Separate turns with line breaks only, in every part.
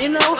You know,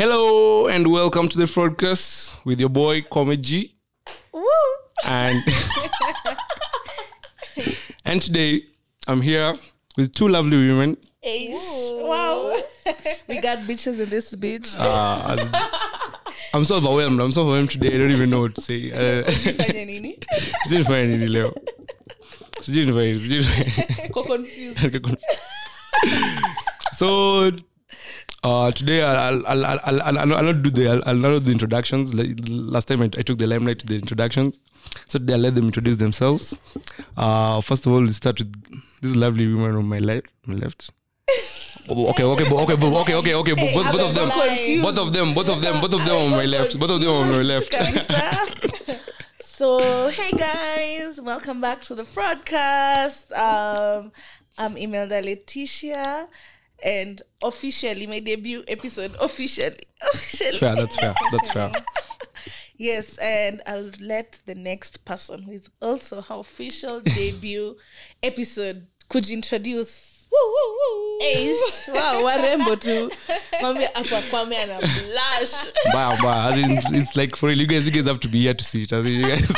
Hello and welcome to the Fraudcast with your boy Kwame G. And and today I'm here with two lovely women.
Wow. we got bitches in this bitch.
Uh, I'm so overwhelmed. I'm so overwhelmed today. I don't even know what to say. Uh,
Fanya nini?
sijui nifanye nini leo. Sijui nifanye sijui nifanye-
Ko confused.
Confused. so uh, today I'll, I'll, I'll, I'll, I'll, not do the I'll, I'll not do the introductions. Like, last time I, I took the limelight to the introductions. So today I'll let them introduce themselves. Uh, first of all, we'll start with this lovely woman on my left. My left. Oh, Okay, okay, okay, bo- okay, okay, okay. bo- Both, both of them, both of them, both of them, both of them on my left. Both of them on my left.
so, hey guys, welcome back to the Fraudcast. Um, I'm Imelda Leticia, and officially my debut episode. Officially, officially.
That's fair. That's fair. That's fair.
Yes, and I'll let the next person who is also her official debut episode could introduce. Eish, wow, warembo tu kwame apa kwame ana blush
Wow, wow. As in, it's like for real. You guys, you guys have to be here to see it. As in, you guys.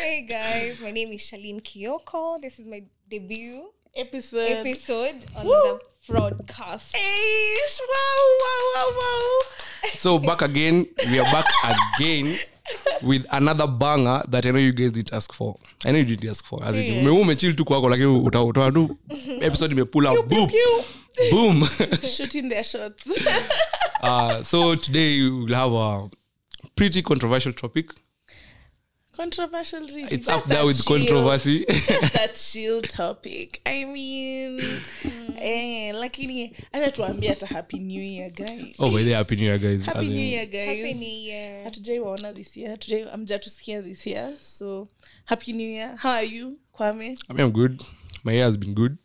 Hey guys, my name is Shalene Kiyoko. This is my debut
episode.
episode on
Woo.
the broadcast.
Eish, wow, wow, wow, wow.
So back again, we are back again with another banger that I know you guys didn't ask for. I know you didn't ask for. As in, ume- umechill tu kwako lakini utatoa tu episode imepull boom boom.
Shooting their shots.
uh, so today we'll have a pretty controversial topic.
Controversial really.
It's
Just
up there with
chill-
controversy.
Just a chill topic. I mean, eh, lakini acha tuambie hata happy new year guys.
oh, by the happy new year, guys.
Happy new year guys.
Happy New Year.
hatujai waona this year hatujai amjatusikia this year so happy new year how are you kwame
I mean, I'm good. My year has been good.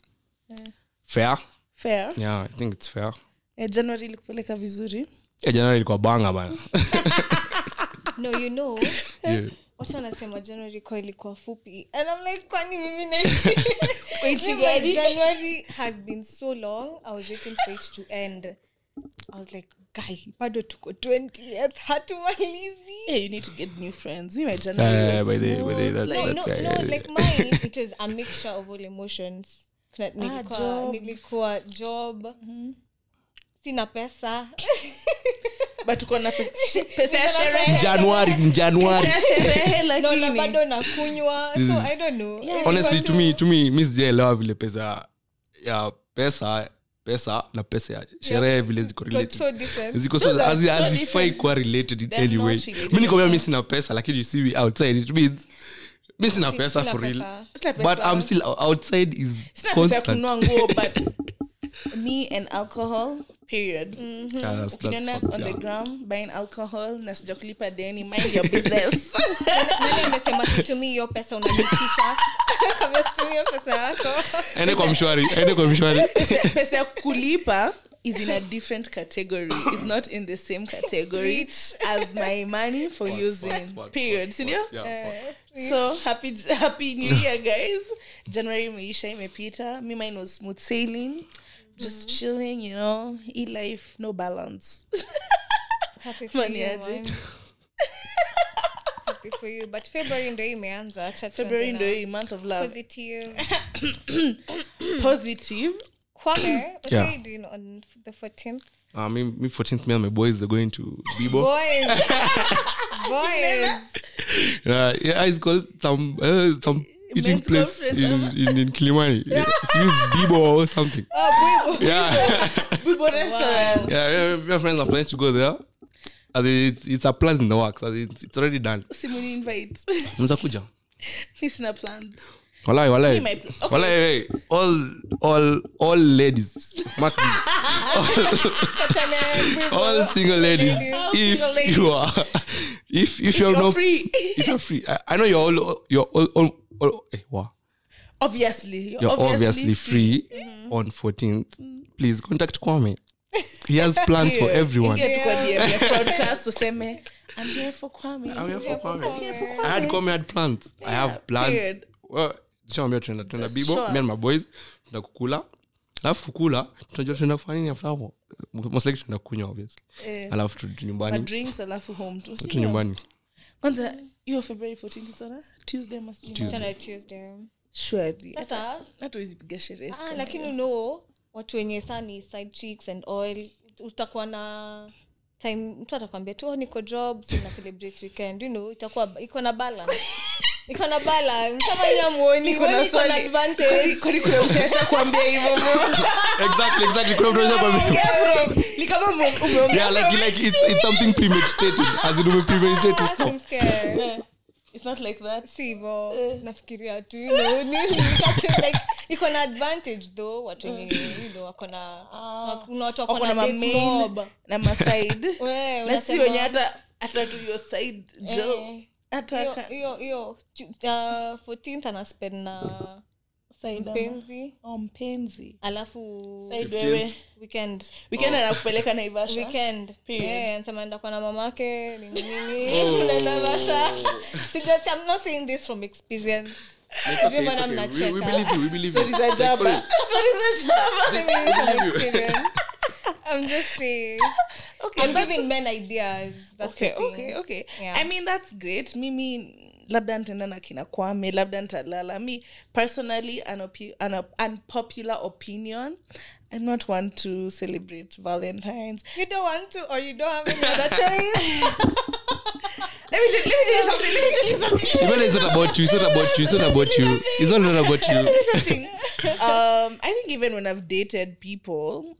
Fair.
fair
Yeah, I think it's fair.
eh, january ilikupeleka vizuri
Yeah, January ilikuwa banga bana.
No, you know,
Yeah.
Watu wanasema januari kwa ilikuwa fupi. And I'm like, kwani mimi naishi?
Waiting
Mimi,
gani?
January has been so long. I was waiting for it to end. I was like, guy, bado tuko 20th. Hatumalizi.
hey, you need to get new friends my january
yeah, yeah,
was
by the by the that's-
like,
that's-
no, no, like mine, it was a mixture of all emotions. Nilikuwa,
job.
nilikuwa job sina pesa
but uko na pesa pesa ya sherehe
January, in
Pesa ya sherehe
no,
lakini
bado nakunywa. So i don't know.
Honestly to me to me mi sijaelewa vile pesa ya pesa pesa na pesa ya sherehe vile ziko
so,
related.
so different.
Ziko
Those are
hazi-
so
hazifai
different.
kuwa related in
They're
any way.
related.
Mi nikwambia mi sina pesa lakini you see me outside it means mi sina pesa
sina
for real.
pesa.
Sina
but
pesa.
i'm still outside is
sina pesa ya
constant.
kununua nguo but me and alcohol period.
Facts,
on the gram buying alcohol na sijakulipa deni mind your business.
Nani amesema situmii hiyo pesa unanitisha kama situmii hiyo pesa yako.
Ende kwa mshwari ende kwa mshwari.
Pesa ya kulipa is in a different category. It's not in the same category as my money for using.
facts, facts,
period sindio?
Yeah, facts.
so happy happy new year guys. January imeisha imepita. Me mine was smooth sailing just chilling you know e life no balance.
Happy for
Money
you,
aje.
man. happy for you. But february ndo imeanza acha tuanze
february
na
ndo hii month of love.
positive.
Positive.
Kwame what
Yeah.
are you doing on the 14th
Uh, me, me 14th me and my boys are going to bibo
boys. Boys.
Uh, yeah it's called some uh, some eating place in, in, in Kilimani. See Bibo or something.
oh, Bibo.
Yeah.
Bibo restaurant.
yeah, yeah, my friends are planning to go there. as it's, it's a plan in the works as it's, it's already done
simuni invite
mnza kuja
mi sina plans
walai walai
Me, my pl- okay.
walai hey, all all all ladies mark this. all single ladies
All
if
single ladies.
you are if if, you're,
you're
not
free.
if you're free I, I know you're all you're all, all, all eh, wow.
obviously you're,
you're
obviously,
obviously, free, on 14th please contact kwame he has plans for everyone
yeah. tu kwa DM ya broadcast useme i'm here for kwame
I'm here for Kwame.
I'm here for
I had Kwame had plans. I have plans.
period.
Well, nishamwambia tunaenda tunaenda bibo
sure.
me and my boys tunaenda kukula alafu kukula tunajua tunaenda kufanya nini after hapo most likely tunaenda kunywa obviously
Eh.
alafu turudi nyumbani
drinks alafu home tu
tu nyumbani
kwanza hiyo february 14 sana. Tuesday must
Tuesday.
Tena Sasa
hata piga sherehe
ah, lakini no watu wenye saa ni side chicks and oil. Utakuwa na time mtu atakwambia tu "Oh, niko job na celebrate weekend. You know itakuwa iko na balance. Iko na balance. Kama nyamuoni
Niko na
iko na
swali.
advantage.
Kwani- kwani kuna msesha kuambia hivyo
exactly exactly. Kuna mtu anaweza kwambia
ni kama umeongea
yeah like like it's it's something premeditated as in premeditated stuff
I'm scared.
It's not like that.
Sivo uh. nafikiria tu you know, like, iko na advantage though watu wenye you know, wako na kuna watu wako
na mamain na maside na si wenye hata hata tu your side jo
Eh.
hata
hiyo hiyo hiyo tu- uh, 14th anaspend na mpenzi
oh, mpenzi
alafu
side wewe
weekend
weekend anakupeleka naivasha
weekend
Period.
Eh, anasema enda kwa na mamake nini nini unaenda Naivasha. Sija- I'm not saying this from experience Sijui mbona
we, we
mnacheka.
believe you we believe you
Stories za jaba. Stories za jaba.
From experience. I'm just saying.
Okay,
I'm
but-
giving men ideas. That's
okay
the thing.
okay okay
Yeah.
i mean that's great mimi labda ntaenda na kina kwame labda ntalala me personally an opi- an op- unpopular opinion i'm not one to celebrate valentines
You don't want to, or you don't have any other choice.
let me, tell- let me tell you something let me tell you something
even it's not about you it's not about you it's not about you it's not about
Let me tell
you
you something. um, I think even when I've dated people,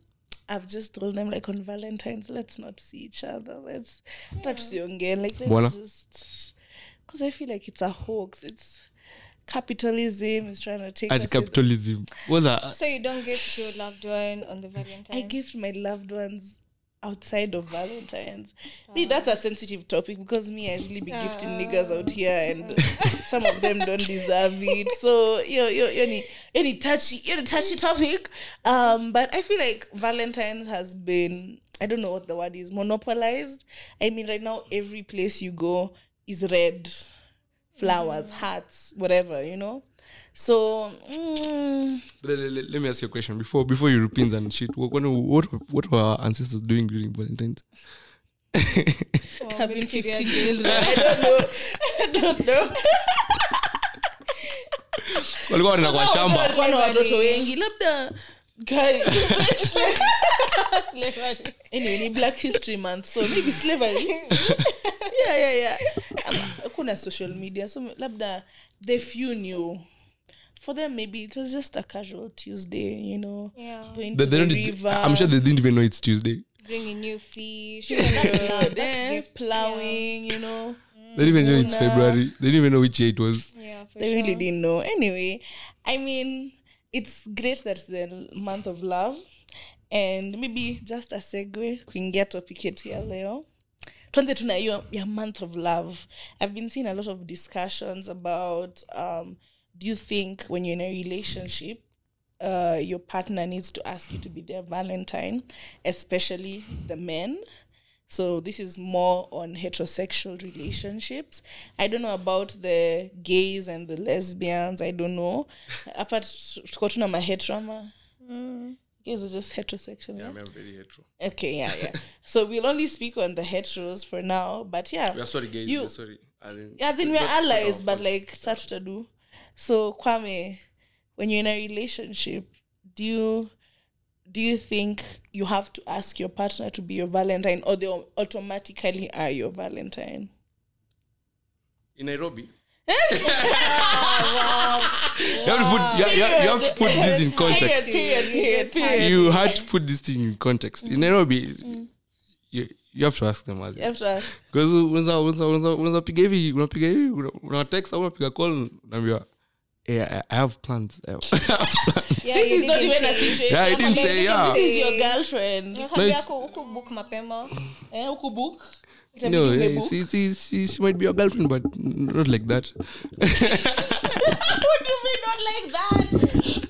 I've just told them like on Valentine's, let's not see each other. Let's not see again. Like let's
Mbona?
just because I feel like it's a hoax. It's capitalism is trying to take
at capitalism what's that
so you don't gift your loved one on the Valentine's.
I gift my loved ones outside of Valentine's. Me, that's a sensitive topic because me, I really be gifting niggas out here, and some of them don't deserve it. So you you any any touchy any touchy topic. Um, but I feel like Valentine's has been I don't know what the word is monopolized. I mean, right now every place you go is red, flowers, hearts, whatever you know. So. mm,
Let, let- let me ask you a question before before europeans and shit. What what what, were our ancestors doing during Valentine's?
having 50 children. I don't know. I don't know.
walikuwa wanaenda kwa shamba
Walikuwa na watoto wengi labda anyway ni black history month so maybe slavery yeah yeah yeah kuna social media so labda the few knew for them maybe it was just a casual tuesday you know
Yeah.
going
They-
to
they
the river
I'm sure they didn't even know it's Tuesday.
Bringing new fish.
Yeah,
That's love. That's gifts.
plowing you know
They didn't even know it's February. They didn't even know which year it was.
Yeah, yeah for
they
sure.
really didn't know anyway i mean it's great that it's the month of love and maybe just a segue kuingia topic yetu ya leo tuanze tuna hiyo ya month of love i've been seeing a lot of discussions about um, do you think when you're in a relationship uh, your partner needs to ask you to be their valentine especially the men so this is more on heterosexual relationships. I don't know about the gays and the lesbians. I don't know. Apart tuko tuna maheteroma. Gays are just heterosexual. yeah?
I'm very hetero.
Okay, yeah, yeah. so we'll only speak on the heteros for now. But yeah,
We are sorry, guys.
You-
we are sorry. As in,
as in we're
it's not- it's
allies, but like such to do. So Kwame, when you're in a relationship, do you do you think you have to ask your partner to be your Valentine, or they automatically are your Valentine?
in Nairobi. You have to put, you, you, you have to put this in context.
Period, period,
You
period.
You had to put this thing in context. In Nairobi, you, you have to ask them as because unaweza unaweza unaweza unaweza piga hivi unapiga hivi una- una text au unapiga call unaambiwa Yeah, I, have plans I have plans
Yeah,
This is not even a situation.
Yeah, I didn't say, yeah.
This is your girlfriend.
Nakwambia
it's-
huku book mapema
Eh, book.
No eh, she, she, she, she might be your girlfriend but not like that
What do you mean not like that?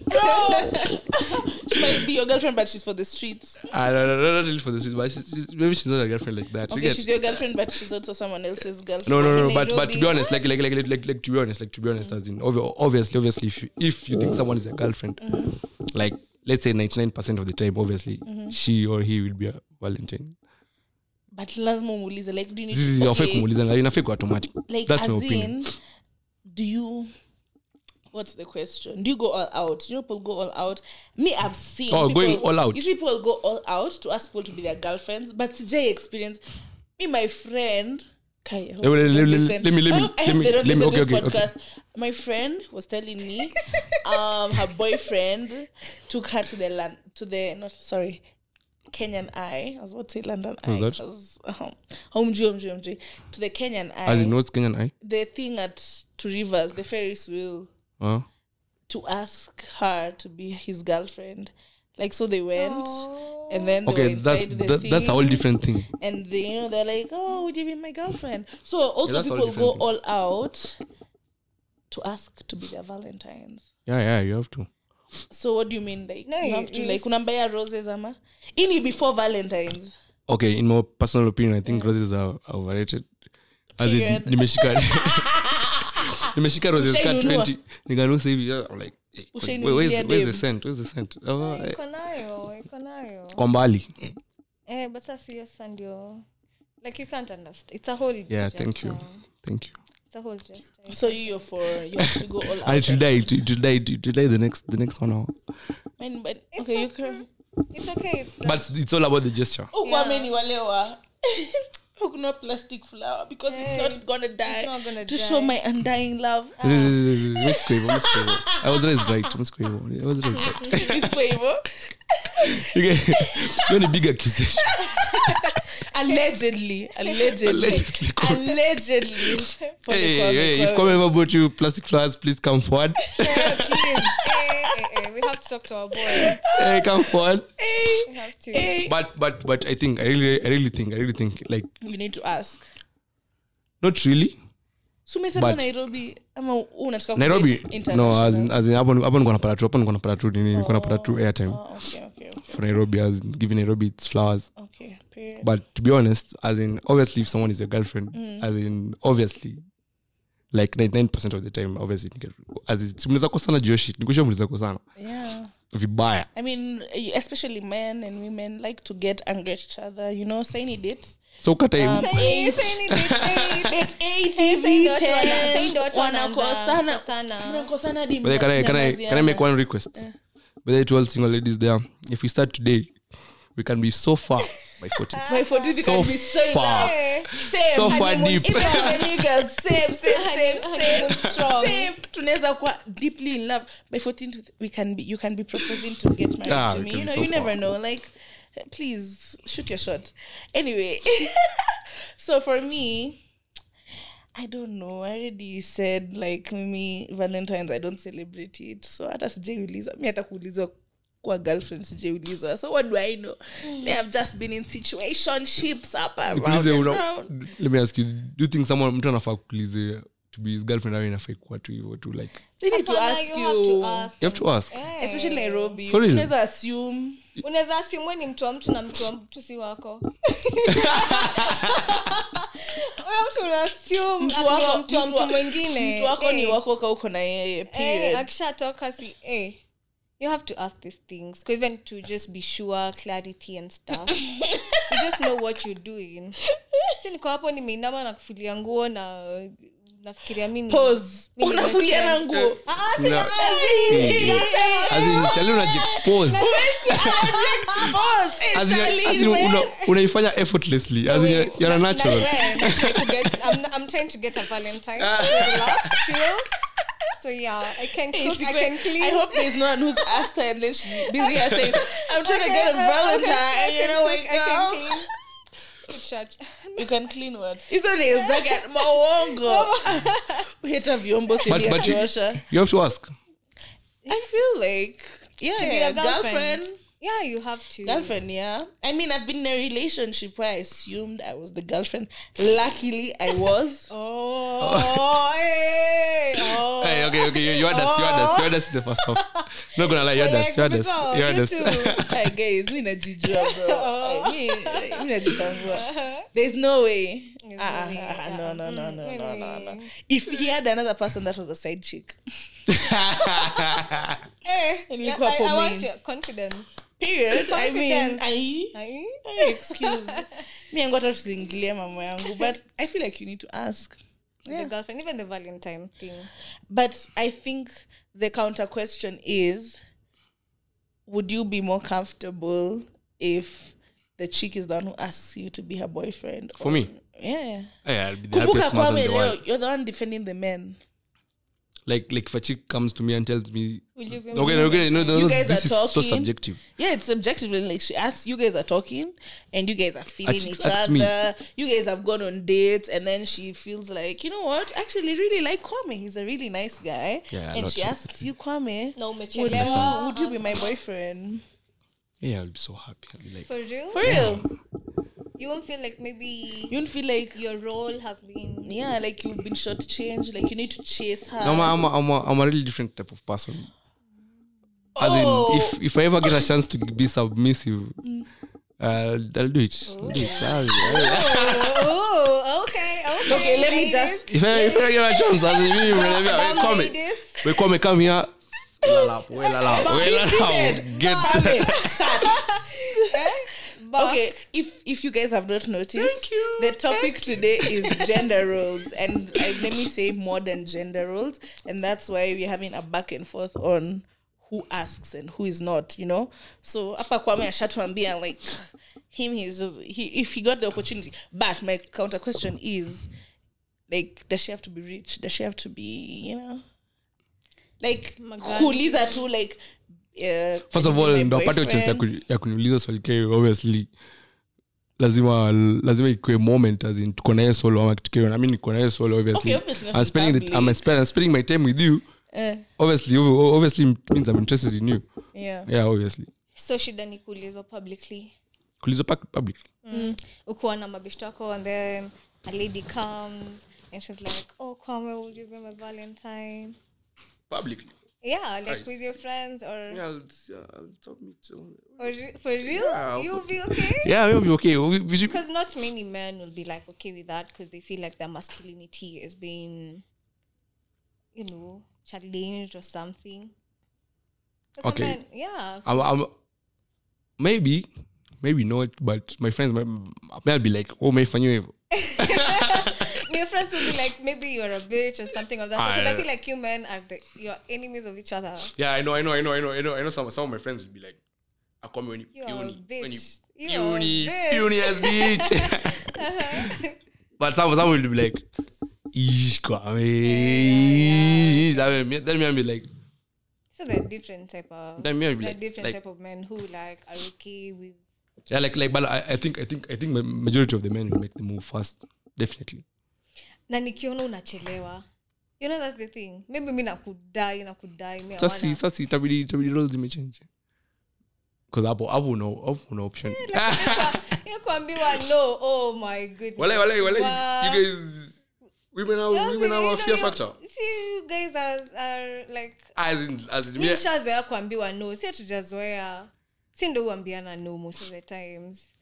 Bro. she might be your girlfriend, but she's for the streets.
I don't know, not really for the streets but she's, she's, maybe she's not a girlfriend like that you
Okay,
get
she's your girlfriend, but she's also someone else's girlfriend.
no no no
in
but but to be honest like like like like, like, like to be honest like to be honest as in obvi- obviously obviously if you, if you think someone is a girlfriend mm-hmm. like let's say 99% of the time obviously mm-hmm. she or he will be a valentine
But lazima umuulize, like, do you need to, okay,
kumuuliza na inafaa kuwa automatic
like,
that's my opinion
in, do you, what's the question? Do you go all out? You know, people go all out. Me, I've seen
Oh,
people,
going all out.
You people go all out to ask people to be their girlfriends, but CJ experience, me, my friend, okay,
let, let, Let
let
let me- let me- let me- let me- okay, okay,
podcast. okay. My friend was telling me, um, her boyfriend took her to the land, to the not sorry, Kenyan Eye. I was about to say London Eye.
What's that?
'cause, Um, Homji, Homji, Homji. To the Kenyan Eye.
as in what's kenyan eye
the thing at Two Rivers, the Ferris wheel, to ask her to be his girlfriend. Like so, they went, and then they
okay that's
the
that, that's a whole different thing
And they, you know, they're like, "Oh, would you be my girlfriend?" So also
that's a whole
people go
different
all out to ask to be their Valentines.
yeah yeah you have to
So what do you mean? Like
No,
you have to like unambaya roses ama? Ini before Valentines.
okay in my personal opinion i think roses are are overrated. As in nimeshika nimeshika roses ka 20 nikanusa hivi I'm like eh, where's, where's the scent? Where's the scent? Oh, eh,
iko nayo iko nayo.
Kwa mbali.
Eh, but sasa hiyo ndio like you can't understand it's a whole
yeah thank you. thank
a whole gesture
So you're for you have to go all out.
and it will die it will die it will die the next the next one hour
Man, but okay, you can.
it's okay it's
but it's all about the gesture.
Ukwameni wale wa kuna plastic flower because it's not gonna die
not gonna
to
die.
show my undying love
This is- this is- Miss Quavo, Miss Quavo. I was raised right. Miss Quavo. I was raised right.
Miss Quavo.
You get any big accusation.
allegedly allegedly
Allegedly.
allegedly For
Hey,
Kwame
hey, if
Kwame.
Kwame ever bought you plastic flowers, please come forward.
yeah, please we have to talk to our boy.
Hey, come forward.
we have to.
Hey,
But but but I think I really I really think I really think like
we need to ask.
not really.
so umesema nairobi ama unataka
Nairobi no as in, as in hapo hapo niko napata tu hapo niko napata tu nini niko napata tu airtime.
Oh, okay okay okay.
For Nairobi as in giving Nairobi its flowers.
okay period.
But to be honest, as in obviously if someone is your girlfriend, as in obviously like 99% of the time obviously ni girl- as in si mnaweza kosana juu ya shit. Nikusha mnaweza kosana
yeah
vibaya.
I mean, especially men and women like to get angry at each other. You know, saying it.
So ukata
Um,
um,
eight,
Saying it, saying it.
date eight,
Saying
hivi,
ndio watu wana-
ten,
saying ndio watu wanaanza
wanakosana,
kukosana.
mnakosana hadi
But then can I can I can I make one request? But then to all single ladies there, if we start today, we can be so far by 40.
My 40
So
can be so
far.
enough. Same.
So far deep.
even the niggas, same, same, same,
Honeymoon
same,
strong.
same. tunaweza kuwa deeply in love by 14 we can be you can be proposing to get married
Ah,
to me you know
so
you never
far.
know like please shoot your shot anyway so for me I don't know. I already said like me Valentine's I don't celebrate it. So hata sijaulizwa. Mi hata kuulizwa kwa girlfriend sijaulizwa. So what do I know? Me have just been in situationships up around and around.
let me ask you, do you think someone mtu anafaa kuulize to be his girlfriend au inafaa kuwa tu hivyo tu like
They need to ask
you
you.
have to ask
you have to ask.
Especially Nairobi.
For real?
Assume.
unaweza asimwe ni mtu wa mtu na mtu wa mtu si wako Huyo mtu unaassume
Mtu
ako
wako-
mtu wa
mtu
mtu mwingine
Mtu wako ni
Eh,
wako ka uko na yeye.
eh, akishatoka si eh, you have to ask these things 'Cause even to just be sure clarity and stuff you just know what you're doing si niko hapo nimeinama na kufulia nguo na nafikiria mi ni-
Pause.
mi ni
Unafulia na
boyfriend.
nguo.
Ah, ah, si-
No.
ah, si-
As in, Charlie unajiexpose.
Pause. Eh,
As in,
Charlie,
as in,
we-
una- unaifanya effortlessly as in, you're- you're a
Na-
natural
na- yeah, na- try to get- I'm, I'm trying to get a Valentine. So relax, chill. So yeah, I can
Hey,
cook, I
secret.
can clean.
I hope there's no one who's asked her and then she's busy here saying, I'm trying to get a
Okay, uh,
Valentine.
okay, I
you
can
know,
cook,
like,
I can
oh.
clean. shut.
you can clean what hizo nails zake mauongo hata vyombo
But, but you,
siliakiosha
you have to ask.
i feel like yeah,
To be a girlfriend.
girlfriend
Yeah, you have to.
girlfriend yeah i mean i've been in a relationship where i assumed i was the girlfriend luckily i was
Oh, hey, oh.
Hey, okay, okay, you, you had us, you had us, you had us the first half. Not gonna lie, you had
Like,
us, you had us,
Kapito,
you had
you
us.
too.
Hi guys, mi najijua bro. Ay, mi- mi najitambua. There's no way.
There's
Ah,
no way,
ah, ah,
yeah.
no, no, no,
Mm,
no, no, no, no. If he had another person that was a side chick.
Eh,
Nilikuwa
I, I want your confidence.
Period. I mean,
Confidence.
ai,
Aye.
ai, eh? excuse. Mi yangu hata tusiingilie mambo yangu, but I feel like you need to ask.
The girlfriend, even the Valentine thing.
But I think the counter question is would you be more comfortable if the chick is the one who asks you to be her boyfriend?
For
or-
me?
Yeah.
Hey, I'll be the
Kumbuka
happiest man in the world.
you're the one defending the men.
Like, like if a chick comes to me and tells me,
Will you be
okay, okay, no, no,
You
no
guys
this
are
is so
talking.
subjective.
Yeah, it's subjective. Like she asks, you guys are talking, and you guys are feeling
chick
each other.
me.
You guys have gone on dates, and then she feels like, you know what? Actually, really like Kwame. He's a really nice guy.
Yeah,
and
not
she
true.
asks you, Kwame,
No,
would you, would you be my boyfriend?
Yeah, I'll be so happy. I'll be like,
For real?
For real?
You won't feel like maybe
You don't feel like
your role has been.
yeah, like you've been shortchanged, like you need to chase her.
no, I'm, a, I'm, a, I'm, a, I'm a really different type of person. As
Oh.
in, if if I ever get a chance to be submissive, uh, I'll do it. I'll do it. I'll- I'll-
Oh, okay, okay.
okay, let me just
If I, if I get a chance, as in, me, me,
Come,
me, come,
ladies.
we come, come here. Lalap, we lalap, we lalap. Get
Kwame, sat.
But
okay if if you guys have not noticed
Thank you,
the topic today is gender roles. And uh, let me say modern gender roles. And that's why we're having a back and forth on who asks and who is not you know? So hapa kwame ashatuambia like him he's just, he if he got the opportunity. But my counter question is like does she have to be rich? Does she have to be you know? Like
Magari.
kuuliza tu like uh,
first of all ndo apate chance ya kuniuliza swali keo obviously. Lazima lazima ikuwe moment as in tuko naye solo ama kitu keo nami niko naye solo obviously.
Okay, obviously
I'm spending, the. I'm, spend, I'm spending my time with you.
Uh,
obviously obviously means I'm interested in you.
Yeah.
Yeah obviously.
So shida ni kuulizwa publicly.
Kuuliza pa- public
ukiwa na mabeshto wako and then a lady comes and she's like oh kwame will you be my valentine.
Publicly
yeah like
Nice.
with your friends or,
yeah I'll, yeah, I'll submit to-
or re- for real
Yeah,
you'll be okay
yeah we'll be okay we, we should,
because not many men will be like okay with that because they feel like their masculinity is being you know challenged or something.
Okay.
men- yeah
I'm, I'm, maybe maybe not but my friends might, might be like oh my hivyo
your friends will be like maybe you're a bitch or something of that because I
I-
feel like you men are the you're enemies of each other
Yeah, I know, I know, I know, I know, I know, I know. Some some of my friends would be like, "I come when you
You're a
when you.
You're a
puny,
bitch."
puny as bitch." but some some will be like, "Ish, come, ish." I mean, then me I'll be like,
so they're different type of
then me I'll be like,
different
like,
type of men who like are okay with
yeah, like, like, but I, I think, I think, I think, majority of the men will make the move first, definitely.
Na nikiona unachelewa you know that's the thing maybe mi nakudai nakudai
Sasa, sasa itabidi, itabidi roles zimechange. Because hapo, hapo no, hapo no option.
Ya kuambiwa no oh my goodness
Wale, wale, wale,
Wow.
you guys, women are,
Yes,
women are a fear factor.
see you guys are, are like
As in, as in, me,
ushazoea kuambiwa no si hatujazoea si ndo uambiana no most of the times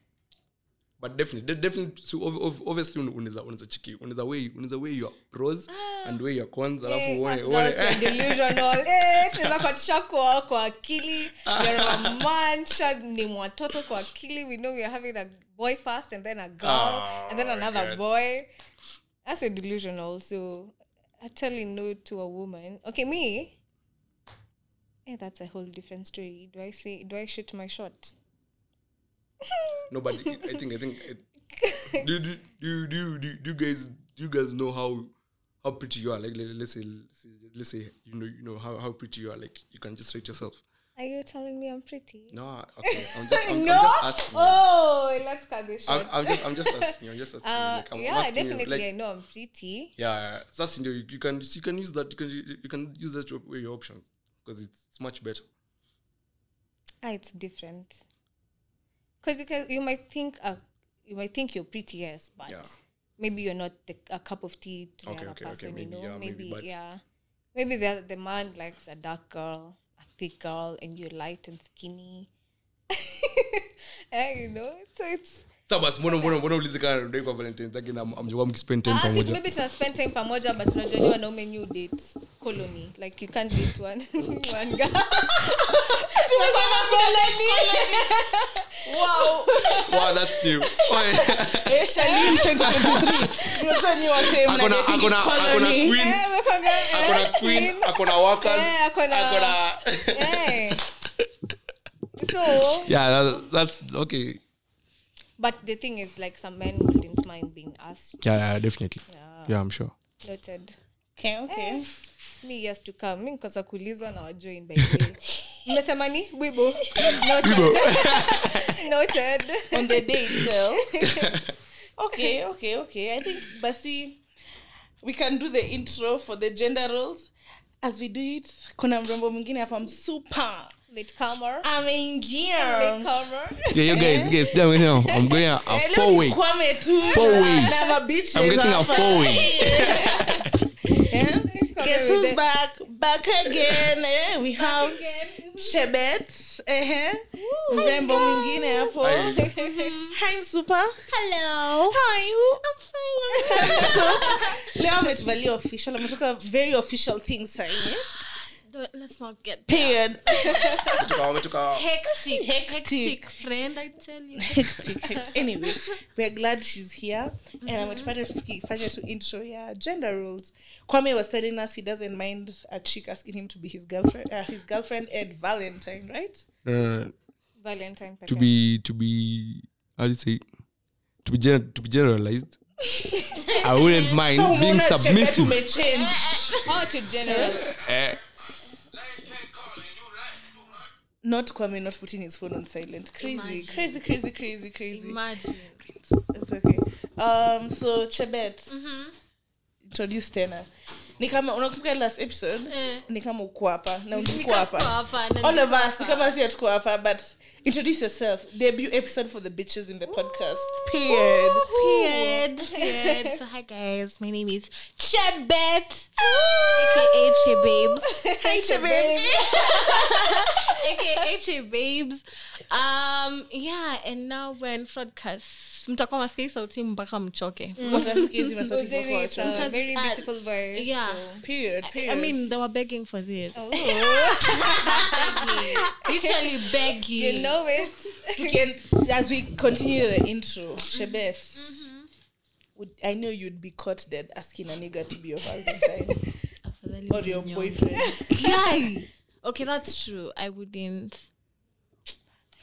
but definitely de- definitely so ob- ob- obviously un- unaweza unaweza chiki unaweza weigh unaweza weigh your pros and weigh your cons alafu uone uone
delusional. Eh, tunaweza kuatisha kwa kwa akili you're a man shag ni watoto kwa akili we know we're having a boy first and then a girl
Oh
and then another
God.
boy. That's a delusional so i telling no to a woman. Okay me? Eh, that's a whole different story. Do i say do i shoot my shot
no but i think i think it, do, do, do, do, do, do you guys do you guys know how how pretty you are like let, let's say let's say, you know you know how, how pretty you are like you can just rate yourself
Are you telling me I'm pretty?
No, okay. I'm just, I'm,
no.
I'm just asking. you.
oh, let's cut this
I'm. I'm just, I'm just asking you. I'm just asking you.
uh,
Like, I'm
yeah,
asking you,
definitely. I know I'm pretty.
yeah, that's you, you can, you can use that. You can, you can use that to your options because it's, it's much better.
Ah, it's different. Because you can, you might think, uh, you might think you're pretty, yes, but
Yeah.
maybe you're not the, a cup of tea to the other
okay, okay,
person.
maybe,
you know,
yeah, maybe,
maybe, yeah, maybe the the man likes a dark girl, a thick girl, and you're light and skinny. eh, you know, so it's.
Sasa basi mbona mbona mbona ulize kama ndio kwa Valentine's lakini am- amjua mkispend time
I think
pamoja.
maybe tuna spend time pamoja but unajua ni wanaume new dates colony like you can't date one one guy tumesema colony wow
Wow, that's new.
Eh, Charlene 2023. Unajua nyi wasee
Akona akona akona queen,
wekwanga,
akona queen, akona workers,
akona-
akona
eh. so
Yeah, that, that's okay.
But the thing is like some men wouldn't mind being asked
Yeah, yeah, definitely.
Yeah.
Yeah, I'm sure.
noted
Okay, okay.
me years to come mi nkosa kuulizwa na wajoin by the way mmesema ni bwibo noted, noted.
On the day itself. okay, okay, okay. I think basi we can do the intro for the gender roles. As we do it, kuna mrembo mwingine hapa msuper
Latecomer.
ameingia.
Yeah, you guys, guys, damn, you know, I'm going a, a
Eh,
four way.
Kwame tu
Four ways.
na mabiches
I'm getting a
hapa.
four way.
Eh? Guess who's back? Back again. Eh? We have Chebet. Eh? Mrembo mwingine hapo. Hi super.
Hello.
How are you? I'm fine. so, leo ametuvalia official. Ametoka very official things sahi.
Don't- let's not get
Period.
Wametoka- wametoka-
hectic,
Hectic.
hectic, friend. I tell you.
hectic, hectic. Anyway, we're glad she's here. And ametupata tukifanya to intro ya gender roles. Kwame was telling us he doesn't mind a chick asking him to be his girlfriend, uh, his girlfriend at Valentine, right?
Uh,
Valentine.
to be to be how do you say to be gen- to be generalized i wouldn't mind
So
being
umeona Chebet
submissive
umechange.
Oh, to general.
Eh,
Not Kwame not putting his phone on silent. Crazy,
Imagine.
crazy, crazy, crazy, crazy.
Imagine.
It's okay. Um, so Chebet, introduce tena. Ni kama unakumbuka last episode?
Eh.
Ni kama uko hapa na ulikuwa hapa, All of us, ni kama si hatuko hapa, but introduce yourself. Debut episode for the bitches in the podcast. Period.
Period. Period. So hi guys, my name is Chebet, aka Che Babes. Hi Che Babes. aka Che Babes. Um, yeah, and now we're in Fraudcast. Mtakuwa masikia sauti mpaka mchoke.
Watasikia hizi masauti
Uzuri,
kwa
it's
watu.
a very beautiful voice.
yeah.
Period, period.
I mean, they were begging for this. Literally begging.
You know it.
You can, as we continue the intro, Chebet, mm-hmm. would, I know you'd be caught dead asking a nigga to be your Valentine or your boyfriend.
Guy. Okay, that's true. I wouldn't.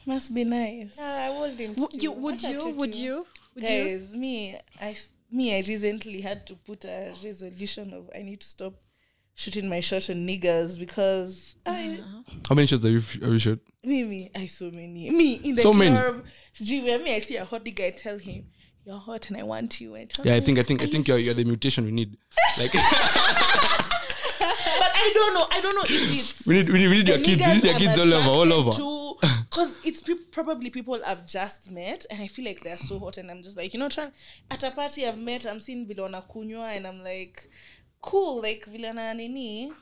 Must be nice.
No, I wouldn't.
Would you? Would
Acha
you?
tu
Would you? Would you?
Guys, me, I, s- me, I recently had to put a resolution of I need to stop shooting my shot on niggers because I, uh-huh.
how many shots have you have you shot
me, me, I so many, me in the
So many.
club. Gee, where me, I see a hot nigga, I tell him, "You're hot and I want you." I tell
yeah i think i think i think you're, you're the mutation we need like
but I don't know. I don't know if it's.
we need we need, we need your kids we need your kids all over all over
Because it's pe- probably people I've just met, and I feel like they're so hot, and I'm just like, you know, trying at a party I've met, I'm seeing Vilona wanakunywa, and I'm like, cool, like vile ana nini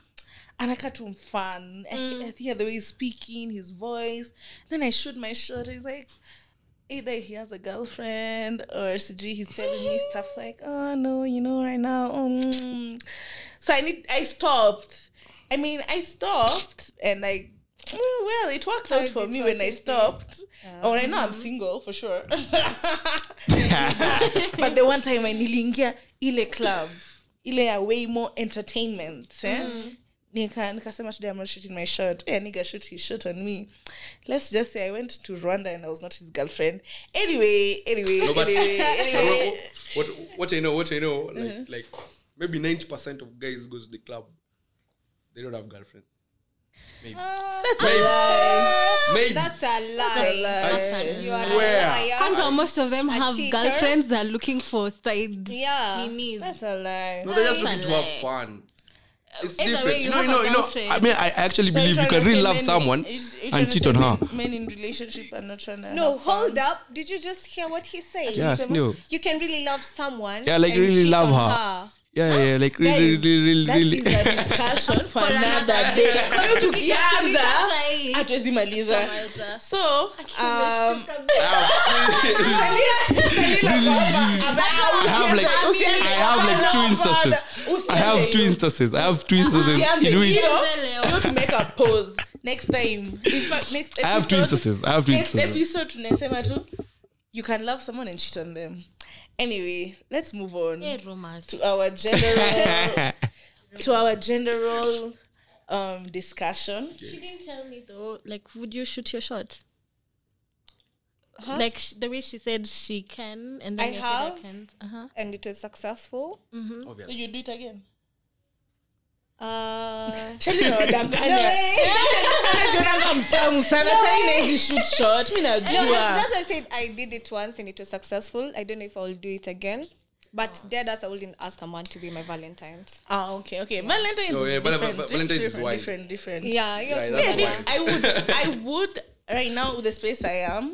anakaa tu mfan. I, I think the way he's speaking his voice. Then i shoot my shot. He's like either he has a girlfriend or sijui he's telling me stuff like oh no you know right now mm. so i need i stopped. I mean i stopped and i mm, well it worked out for me when i stopped. Oh, i know i'm single for sure. But the one time i niliingia ile club ile ya way more entertainment eh? nika nikasema i'm not shooting my shot. Eh, nigga shoot his shot on me. Let's just say i went to rwanda and i was not his girlfriend. Anyway anyway
No, but-
anyway, anyway.
what what i know what i know like like maybe 90 percent of guys goes to the club. They don't have girlfriends
That's a lie.
Maybe.
That's a lie.
That's a lie.
You are
Where?
a liar.
Kwanzaa, most of them
A
have
cheater.
girlfriends that are looking for side
Yeah.
ninis.
That's a lie.
No, they're just looking to have fun. Uh, it's
Either
different.
way, you
No,
have
you know, you know. I mean, I actually
So
believe you can really love
men-
someone
you're- you're trying
and cheat on her.
Men, men in relationship are not trying to.
No,
have fun.
hold up. Did you just hear what he said?
Yeah, still.
You can really love someone.
Yeah, like
and
really
cheat
love
on
her. Yeah, yeah, like
Guys,
really, really,
that
really.
is a discussion for another day. Kwa hiyo tukianza hatuwezi maliza. So, um,
I have like, I have like two instances. I have two instances. I have two instances in which
You to make a pause next time. In fact, next episode,
I have two instances. I have two
Next episode tunasema tu you can love someone and cheat on them. Anyway, let's move on
Hey, rumors.
to our general to our general um discussion.
She didn't tell me though. Like, would you shoot your shot? Like sh- the way she said she can, and then
I
you said
have.
I can't. Uh-huh.
And it was successful.
So you do it again.
Uh,
Shali nawadanganya. Unajionanga mtamu sana. Shali na hizi shoot shot. Mimi
no,
najua.
that's why I said I did it once and it was successful. I don't know if I will do it again. But dead as I wouldn't ask a man to be my Valentine's.
Ah, okay, okay. Valentine's
Oh, yeah,
is
Val-
different.
Val- Valentine's is
different,
why.
different, different.
Yeah, you're
Yeah,
too-
that's
Me, I
why.
think I would I would right now with the space I am,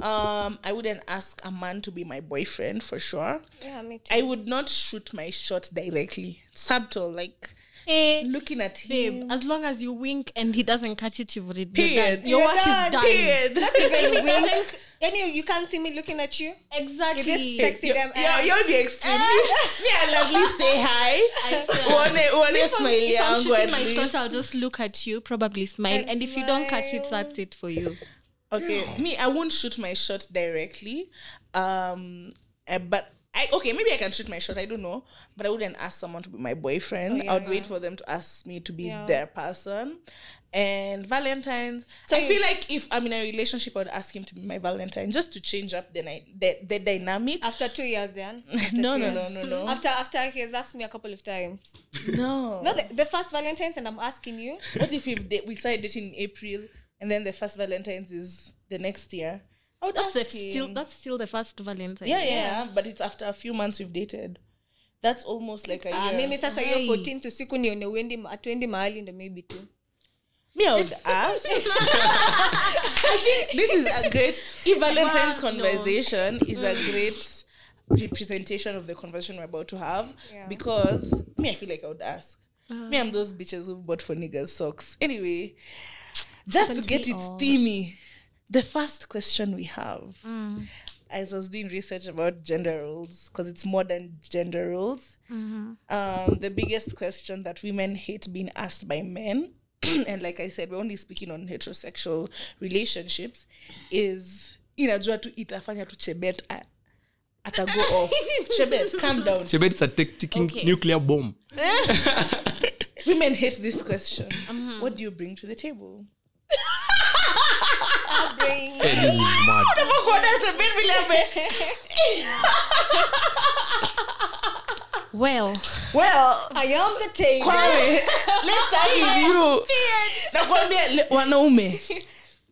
um, I wouldn't ask a man to be my boyfriend for sure.
Yeah, me too.
I would not shoot my shot directly. Subtle, like
Hey,
looking at
babe,
him.
as long as you wink and he doesn't catch it, you've already
Period.
Your
You're
work
done,
is done.
Period.
Even wink. Anyway, you can't see me looking at you.
Exactly.
This sexy
You're,
damn
you're,
ass.
you're the extreme. Me, I lovely say hi.
I swear.
Uone, uone
If I'm,
smile
if I'm shooting my shot, I'll just look at you, probably smile,
And
and if you don't catch it, that's it for you.
Okay, me, I won't shoot my shot directly. Um, eh, but I okay, maybe I can shoot my shot. I don't know, but I wouldn't ask someone to be my boyfriend.
Oh, yeah,
I'd wait for them to ask me to be
Yeah.
their person. And Valentine's,
So
I feel like if I'm in a relationship, I'd ask him to be my Valentine just to change up the the, the dynamic.
After two years, then. After
No, no, no, no, no.
After after he has asked me a couple of times.
No.
No, the, the first Valentine's, and I'm asking you.
what if da- we started dating in April and then the first Valentine's is the next year? I would
That's the,
ask him.
still that's still the first Valentine.
Yeah, yeah, but it's after a few months we've dated. That's almost like a
Ah,
year.
mimi sasa hiyo
Hey.
14 to siku nione uendi atuendi mahali ndo maybe tu
Me, I would ask. I think this is a great. If Valentine's conversation is a great representation of the conversation we're about to have,
Yeah.
because me, I feel like I would ask. Me, I'm those bitches who bought for niggas socks. Anyway, just to get
we
it
all?
steamy, the first question we have, as I was doing research about gender roles, because it's more than gender roles, um, the biggest question that women hate being asked by men, and like I said, we're only speaking on heterosexual relationships, is inajua tu itafanya tu chebet a- go off. chebet, calm down.
Chebet is a tick- ticking
Okay.
nuclear bomb.
Women hate this question.
Mm-hmm.
What do you bring to the table?
bring
Hey, this is mad.
Well,
well,
I am the table
Kwame, let's start with you. Nakwambia wanaume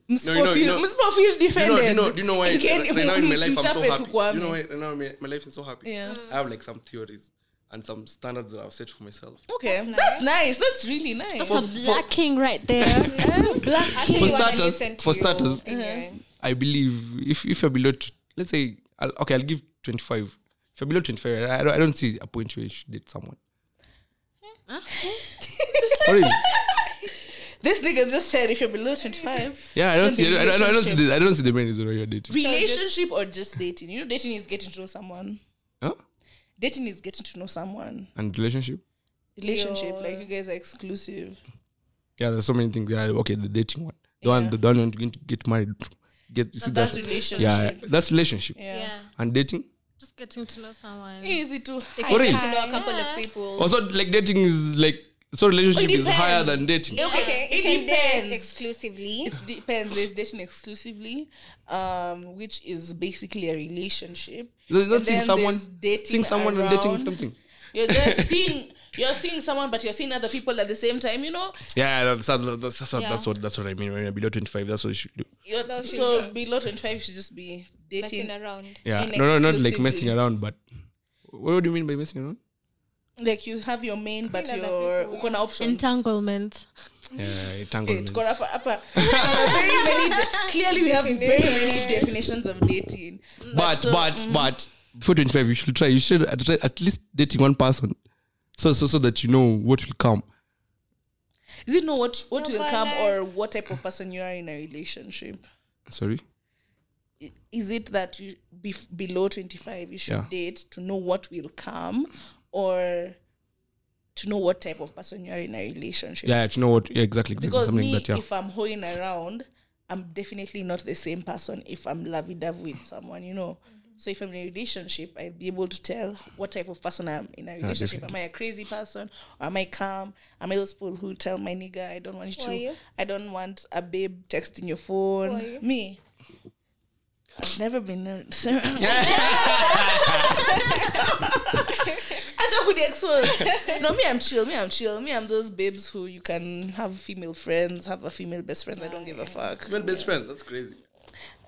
No, you know- you know-
msipofeel
you know, do you know, do you know why right now in my life I'm so happy? You know why right now my, my life is so happy?
Yeah.
I have like some theories and some standards that I've set for myself.
okay
That's
that's nice that's really nice
that's a black king right there.
black
Actually,
For starters- for
your
starters-
opinion.
I believe if, if you're below, t- let's say, I'll, okay, I'll give 25. If you're below 25, I, I, don't, I don't see a point where you should date someone. Really?
this nigga just said if you're below 25
Yeah, I don't see. I, don't- I, don't, I don't see. The, I don't see the main reason why you're dating.
relationship or just dating you know dating is getting to know someone
Huh?
Dating is getting to know someone
And relationship.
relationship
Your-
like you guys are exclusive
Yeah, there's so many things. Yeah, okay, the dating one, the one,
Yeah.
the, the one you're going to get married. Get you see
that's
that's
relationship
yeah, that's relationship.
yeah,
yeah,
And dating.
just getting to know someone.
easy to
You
For real?
to know a couple of people
Also, like dating is like so relationship is higher than dating.
okay
it
you can
depends.
date exclusively
it depends there's dating exclusively um which is basically a relationship
So it's not seeing someone,
dating
seeing someone and dating something.
you're just seeing you're seeing someone, but you're seeing other people at the same time. You know,
Yeah, that's that's, that's, that's,
Yeah.
that's what that's what I mean. When you're below 25, that's what you should do.
you're,
No, she-
so below 25 you should just be
Messing
dating.
around.
Yeah, no, no, not like messing around, but what do you mean by messing around?
Like you have your main, but
Seeing other
you're
people.
uko na options.
Entanglement.
Yeah, entanglement.
tuko hapa- hapa. very many de- clearly we have very many definitions of dating.
But
so-
but mm. but before 25, you should try. You should at, at least dating one person, so so so that you know what will come.
Is it know what what
No,
will come
like-
or what type of person you are in a relationship?
Sorry.
Is it that you bef- below 25 you should
Yeah.
date to know what will come or to know what type of person you are in a relationship?
Yeah, to know what? Yeah, exactly. exactly
because
something
me,
like that. Yeah.
if I'm hoeing around, I'm definitely not the same person if I'm lovey dovey with someone, you know. So if I'm in a relationship, I'll be able to tell what type of person I'm in a relationship. am I a crazy person or am I calm? Am I those people who tell my nigga I don't want you
Who
to
you?
I don't want a babe texting your phone.
You?
Me. I've never been a- Acha kuni-expose. no, me, I'm chill. Me, I'm chill. Me, I'm those babes who you can have female friends, have a female best friend. I don't give a fuck.
Even best friends, that's crazy.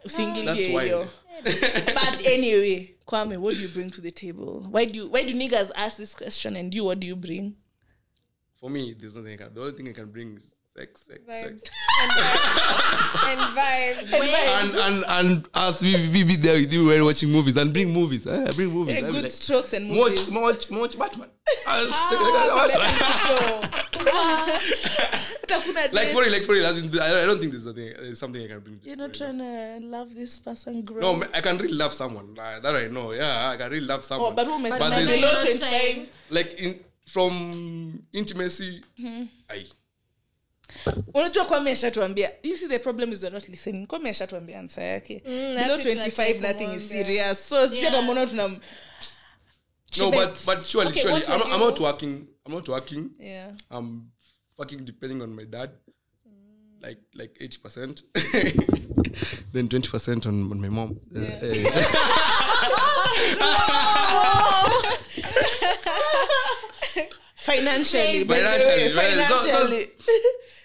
Single
That's
yeah,
why.
yo. But anyway, Kwame, what do you bring to the table? Why do you, why do niggas ask this question and you what do you bring?
For me, there's nothing I can. The only thing I can bring is sex, sex,
Vibes.
sex.
and vibes.
and and and as we we be there with you when watching movies and bring movies. Eh, bring movies.
Eh, good
like,
strokes and
Watch,
movies.
watch, watch Batman.
Hakuna
Like for real, like for real. As in, I, I don't think there's something, there's something I can bring.
You're not
table.
trying to love this person grow.
No, I can really love someone. Like, that I know. Yeah, I can really love someone.
Oh, but who must
But there's-
below
You're not
25?
saying-
like in from intimacy,
Mm-hmm.
aye.
Unajua kwami ashatuambia you see the problem is you're not listening kwame ashatuambia ansa yake
Mm,
below 25 nothing is serious so sijui hata mbona
No, but but surely,
Okay,
surely, I'm, I'm not working. I'm not working.
yeah
I'm fucking depending on my dad. Like like eighty percent.
then twenty percent on, on my mom. Uh, eh,
financially
Financially, so so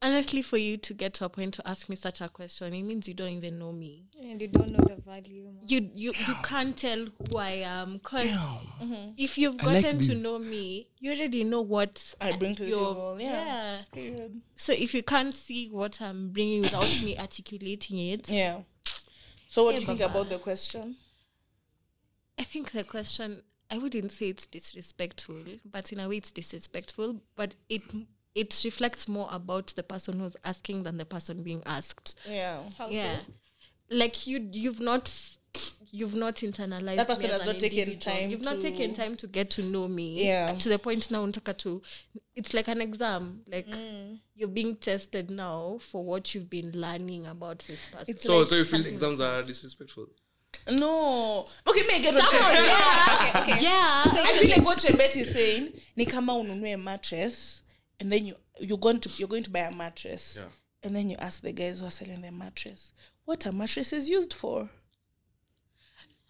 Game park.
game park
Uhuru Park.
uhuru park
so
That-
wasema hiyo
I was I was always I was always right I was always-
Sorry, ju- anyway. so- what do you bring to the table? What do you think about the question and what do you bring to the table?
Honestly, for you to get to a point to ask me such a question, it means you don't even know me.
And you don't know the value.
You you you can't tell who I am. Cause mm-hmm. if you've
I like
gotten to know me, you already know what
I bring to the table. Yeah.
yeah. So if you can't see what I'm bringing without me articulating it,
Yeah. So what do you think
Baba.
about the question?
I think the question I wouldn't say it's disrespectful, but in a way it's disrespectful, but it it reflects more about the person who's asking than the person being asked.
Yeah.
yeah. Like you you've not you've not internalized
That person
me
has not taken
individual.
time
You've not
to-
taken time to get to know me.
Yeah.
To the point now unataka to it's like an exam. Like
Mm.
you're being tested now for what you've been learning about this person.
It's
So
like
so you feel exams are disrespectful?
No. Okay, me get what yeah
okay, okay.
yeah.
I feel like what Chebet is saying, ni kama ununue mattress and then you you're going to you're going to buy a mattress.
Yeah.
And then you ask the guys who are selling the mattress, what a mattress is used for.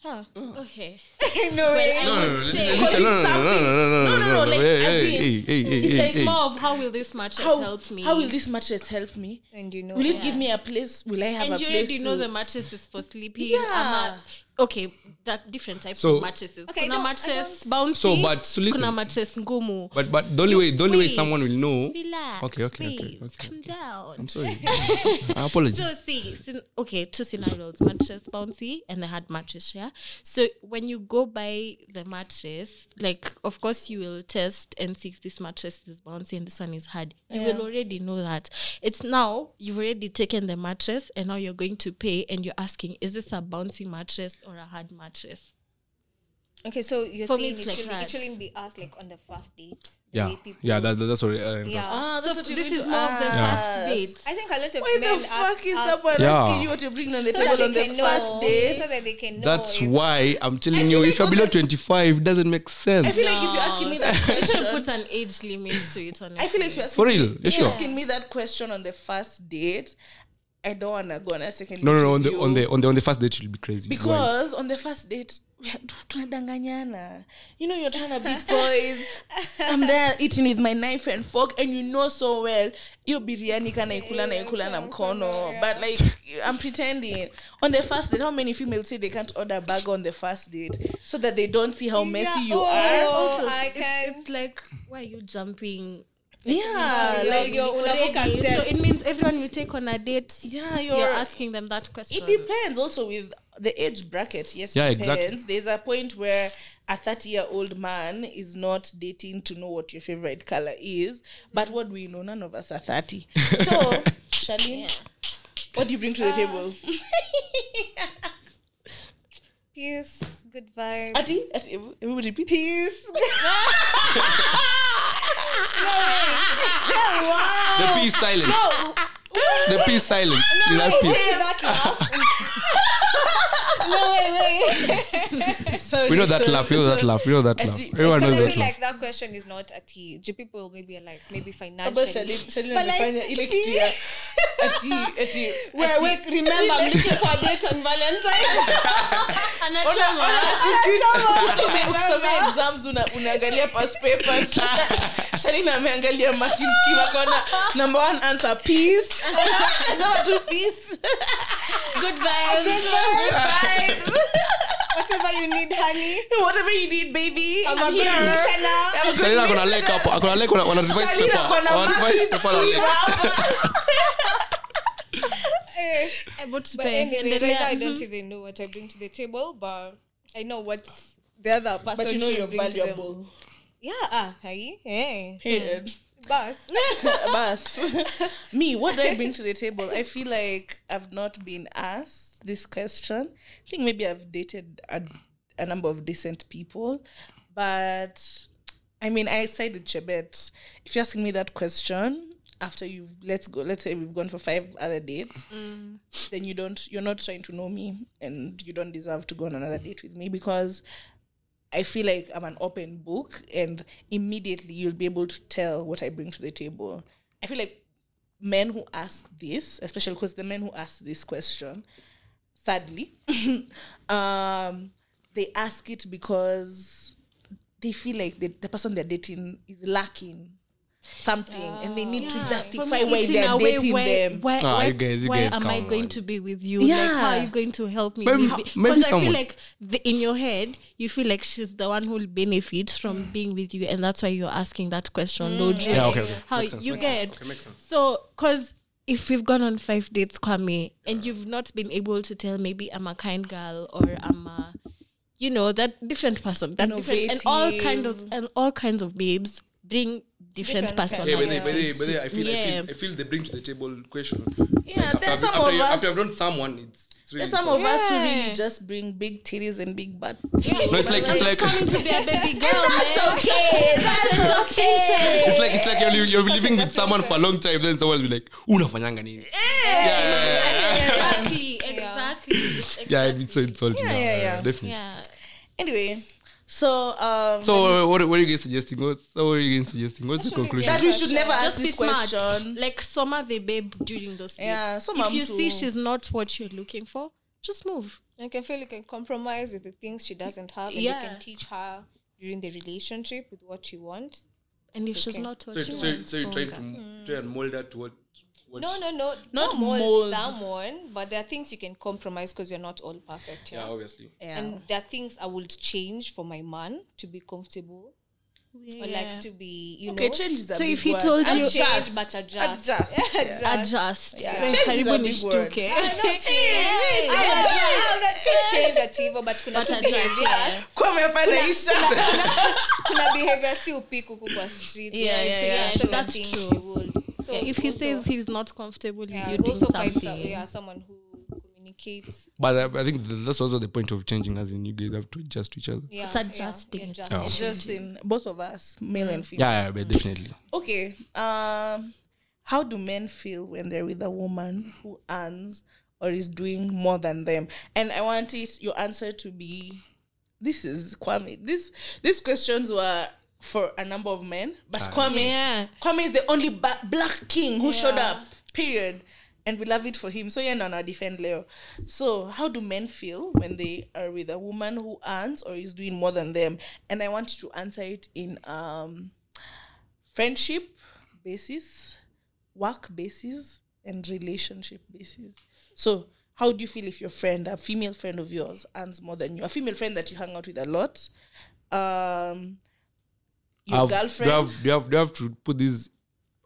Huh.
Okay.
no way.
no no no
would say-
Alicia, no no no no no no
No, no, no, like,
hey,
as
hey,
in-
hey, hey, hey,
It's,
hey,
it's
hey.
more of how will this mattress
How,
help me?
how will this mattress help me?
And you know.
Will it
Yeah.
give me a place? Will I have
and
a
you
place
already
to...
know the mattress is for sleeping.
Yeah.
ama- okay, that different types
So-
of mattresses.
Okay,
kuna
no,
mattress bouncy.
So, but, so listen.
kuna mattress ngumu.
but but the only way the only way someone will know
Relax.
Okay, okay, okay,
okay,
okay,
Calm
okay.
down.
I'm sorry I apologize
So see, sin- okay, two scenarios: mattress bouncy and the hard mattress. Yeah. So when you go buy the mattress, like of course you will test and see if this mattress is bouncy and this one is hard. You will already know that. It's now you've already taken the mattress and now you're going to pay and you're asking, is this a bouncy mattress or a hard mattress?
Okay, so you're
For me,
saying
it's
it,
like
shouldn't,
that.
shouldn't be asked like on the first date. the
Yeah,
way people-
yeah, that, that's what. Uh,
yeah.
Ah,
So
what you're
this
going
is
to
more of the
ask.
first date.
I think a lot of
Why
men
the
ask,
fuck is
ask
someone
Yeah.
asking you what you're bringing on the
so
table
that
on
they
the
can
first
know,
date?
so that they can know.
That's
if-
why I'm telling
feel
you,
like
if you're below
okay-
25, it doesn't make sense.
I feel like if you're asking me that
You should
question,
put an age limit to it. Honestly,
I feel like if you're asking
For real, you
if you're
sure?
asking me that question on the first date, I don't wanna go on a second.
No, no, no. On the on the on the on the first date, she'll be crazy. Why?
because on the first date we are- tunadanganyana. You know, you're trying to be poised. I'm there eating with my knife and fork, and you know so well hiyo biryani kana ikula na ikula na mkono. But like, I'm pretending. On the first date, how many females say they can't order burger on the first date so that they don't see how messy you
oh,
are?
Oh,
also,
I
it's,
can.
it's like why are you jumping?
Yeah,
You're-
like
you're- unavuka
already? So it means everyone you take on a date,
yeah,
you're,
you're,
asking them that question.
It depends also with the age bracket. Yes,
Yeah,
it
exactly.
depends. There's a point where a 30 year old man is not dating to know what your favorite color is. But what do we know? None of us are 30. So, Charlene, what do you bring to the uh, table?
Peace, good vibes.
Ati, Ati, everybody repeat.
Peace.
The P is silent. The P is silent. You that P.
that laugh. No, wait, wait.
Sorry,
We know that
sorry,
laugh. We know that laugh. We know that laugh. Everyone knows that laugh.
like that question is not a T. G people maybe are like maybe financially. But like,
ile ati, ati,
Wait,
ati-
remember, I'm looking for a date on Valentine's.
Anachoma.
Ukisoma- ukisoma exams una- unaangalia past papers sharina ameangalia marking scheme akona number one answer peace Sema tu peace
Good vibes.
Whatever you need, honey.
whatever you need baby
I'm,
I'm
a good
here.
listener.
I'm a good
Shalina akona lek hapo, akona lek wana- wana revise
Shalina
paper.
akona
Wana revise
marking
paper na lek.
Eh,
Able to
But
pay.
anyway,
And
right now I don't
mhm.
even know what I bring to the table, but I know what's the other person
but you know
should
you're
bring to them.
valuable
Yeah, ah, hey, hey.
Period.
Bus.
Bas. me what do i bring to the table i feel like i've not been asked this question. I think maybe i've dated a, a number of decent people but i mean i side with chebet. If you're asking me that question after you've let's go let's say we've gone for five other dates mm. then you don't you're not trying to know me and you don't deserve to go on another date with me because I feel like I'm an open book and immediately you'll be able to tell what I bring to the table. I feel like men who ask this, especially because the men who ask this question, sadly, um, they ask it because they feel like the, the person they're dating is lacking something and they need to justify
me,
why they're
a way
dating
where-
them.
Why,
Ah, you guys- you
why
guys
am I
come
going
on.
to be with you? Like, how are you going to help me?
Maybe-
Because
maybe
I feel like the, in your head, you feel like she's the one who will benefit from
Mm.
being with you, and that's why you're asking that question. No, Dre.
Yeah, okay, okay.
How
Makes sense,
you
makes
get?
sense. Okay, makes sense.
So, because if we've gone on five dates, Kwame, and you've not been able to tell maybe I'm a kind girl or I'm a, you know, that different person, that different, and all kind of and all kinds of babes bring different,
Different
Yeah, but they, but they, but they, I feel, I feel, I feel they bring to the table question.
Yeah,
After,
there's
after,
some
after,
of
you,
us.
after you've done someone, it's, it's really
There's some
tough.
of us who really just bring big titties and big butts.
No, it's like it's like
coming to be a baby girl,
That's okay. That's okay.
it's like it's like you're, li- you're living with someone for a long time. Then someone will be like, "Unafanyanga nini?" Yeah, yeah, yeah.
exactly, exactly. It's
Yeah, it's so insulting.
Yeah, yeah, yeah.
definitely.
Yeah.
Anyway, so um,
So, what, what are you guys suggesting? What's, so what are you guys suggesting? What's the conclusion?
that we should never ask
Just be
this
smart.
question.
Like summer the babe during those dates.
Yeah, summer
if you
mtu.
see she's not what you're looking for, just move.
You can feel you can compromise with the things she doesn't have, and
Yeah.
you can teach her during the relationship with what you want.
And if she's
okay.
not what
So,
you
so,
want,
so you're trying
okay.
to try and mold her to what? What
No, no, no,
Not
not mold,
mold.
someone, but there are things you can compromise because you're not all perfect.
Yeah,
Yeah.
obviously.
Yeah.
And there are things I would change for my man to be comfortable or like to be, you
okay,
know,
change is a
So
big
if he
word.
told you-
Adjust.
change but adjust.
Adjust. Yeah.
adjust.
Yeah.
When
Change is a
karibu
big word.
nishtuke.
I'm not saying change at hivyo but kuna
But
tu
adjust,
behaviors
yeah.
Kwame panaisha.
kuna behavior si upiku huku kwa street
Yeah, yeah, yeah,
so
That's true.
you would so
Yeah, if he
also-
says he's not comfortable
yeah,
you doing
also find some, yeah, someone who communicates.
But I, I think that's also the point of changing, as in you guys have to adjust to each other.
yeah
It's adjusting.
yeah,
It's
adjusting.
Just in both of us, male and female.
Yeah, yeah, but definitely.
Okay. Um, how do men feel when they're with a woman who earns or is doing more than them? And I want it your answer to be. This is Kwame. This these questions were for a number of men, but Kwame
Yeah.
Kwame is the only ba- black king who showed up. Period. And we love it for him. So yeah, no, no, defend Leo. So how do men feel when they are with a woman who earns or is doing more than them? And I want you to answer it in um friendship basis, work basis, and relationship basis. So how do you feel if your friend, a female friend of yours, earns more than you? A female friend that you hang out with a lot. Um your
Have-
girlfriend.
Do you, have, do, you have, do you have to put this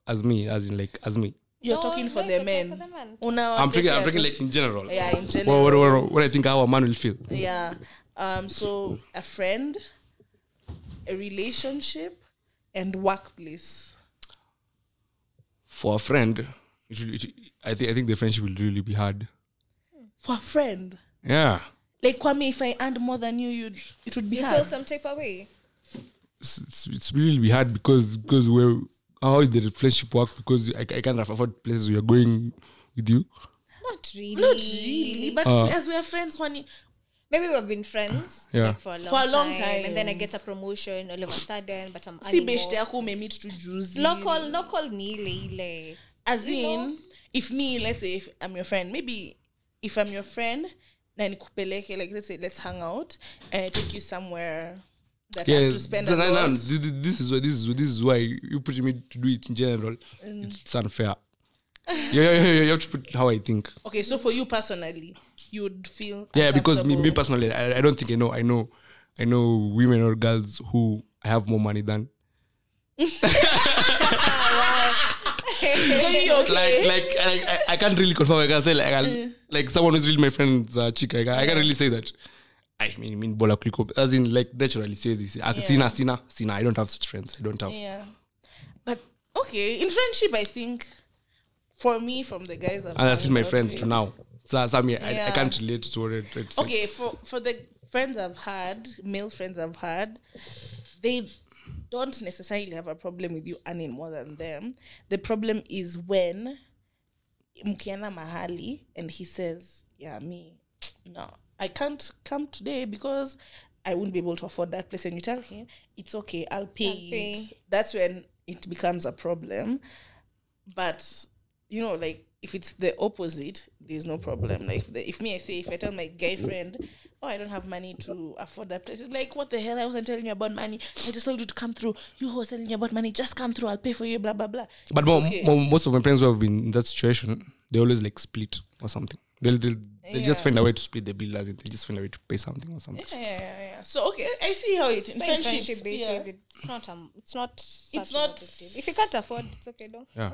as me, as in like as me?
You're
No,
talking for the
it's
men.
for the men.
Una
I'm talking, I'm
watetea
talking like in general.
yeah, in
What,
general.
what, what, what I think how a man will feel.
Yeah. Um. So a friend, a relationship, and workplace.
For a friend, it will, it, I think I think the friendship will really be hard.
For a friend,
Yeah.
like Kwame, if I earned more than you, you'd it would be
you
hard.
feel some type of way
It's, it's, really be hard because because we're how the friendship work because I, I can't afford places we are going with you.
not really
Not really, but
Uh.
as we are friends, honey.
maybe we've been friends
Yeah.
like, for a long,
For a long
time, and then I get a promotion all of a sudden but I'm
si beshte yako umemeet tu juzi.
local local ni ile ile
as
you
in
know?
if me let's say if i'm your friend maybe if i'm your friend na nikupeleke like let's say let's hang out and i take you somewhere that I
Yeah,
have to spend a
th- th-
lot.
th- th- this is why this is this is why you put me to do it in general.
Mm.
It's unfair. yeah, yeah, yeah, you have to put how I think.
okay so for you personally you would feel
Yeah, because me, me personally, I, I don't think I know. I know, I know women or girls who have more money than.
Okay?
Like, like I, I, I can't really confirm. I can say like, I, like someone who's really my friend's uh, chick. I, I can't really say that. I mean, mean bola kuliko. As in, like naturally, seriously. I, Sina, Sina, Sina. I don't have such friends. I don't have.
yeah but okay in friendship i think for me from the guys I've
And that's my friends to now. So, so I mean, I, I can't relate to what it, it's
okay for for the friends i've had male friends i've had they don't necessarily have a problem with you earning more than them the problem is when mkiana mahali and he says yeah me no i can't come today because i won't be able to afford that place. And you tell him it's okay i'll pay,
I'll pay.
it that's when it becomes a problem. But you know like if it's the opposite there's no problem. Like if, the, if me i say if i tell my guy friend oh i don't have money to afford that place like what the hell? I wasn't telling you about money. I just told you to come through. You who was telling you about money just come through. I'll pay for you blah blah blah.
But
It's
mo-
okay.
mo- most of my friends who have been in that situation, they always like split or something. They'll they'll, they'll just find a way to split the bill, as in they just find a way to pay something or something.
yeah, yeah, yeah, yeah. so okay i see how it in
so in friendship basis
yeah.
it's not um it's not It's
not-
if you can't afford it's okay though.
Yeah.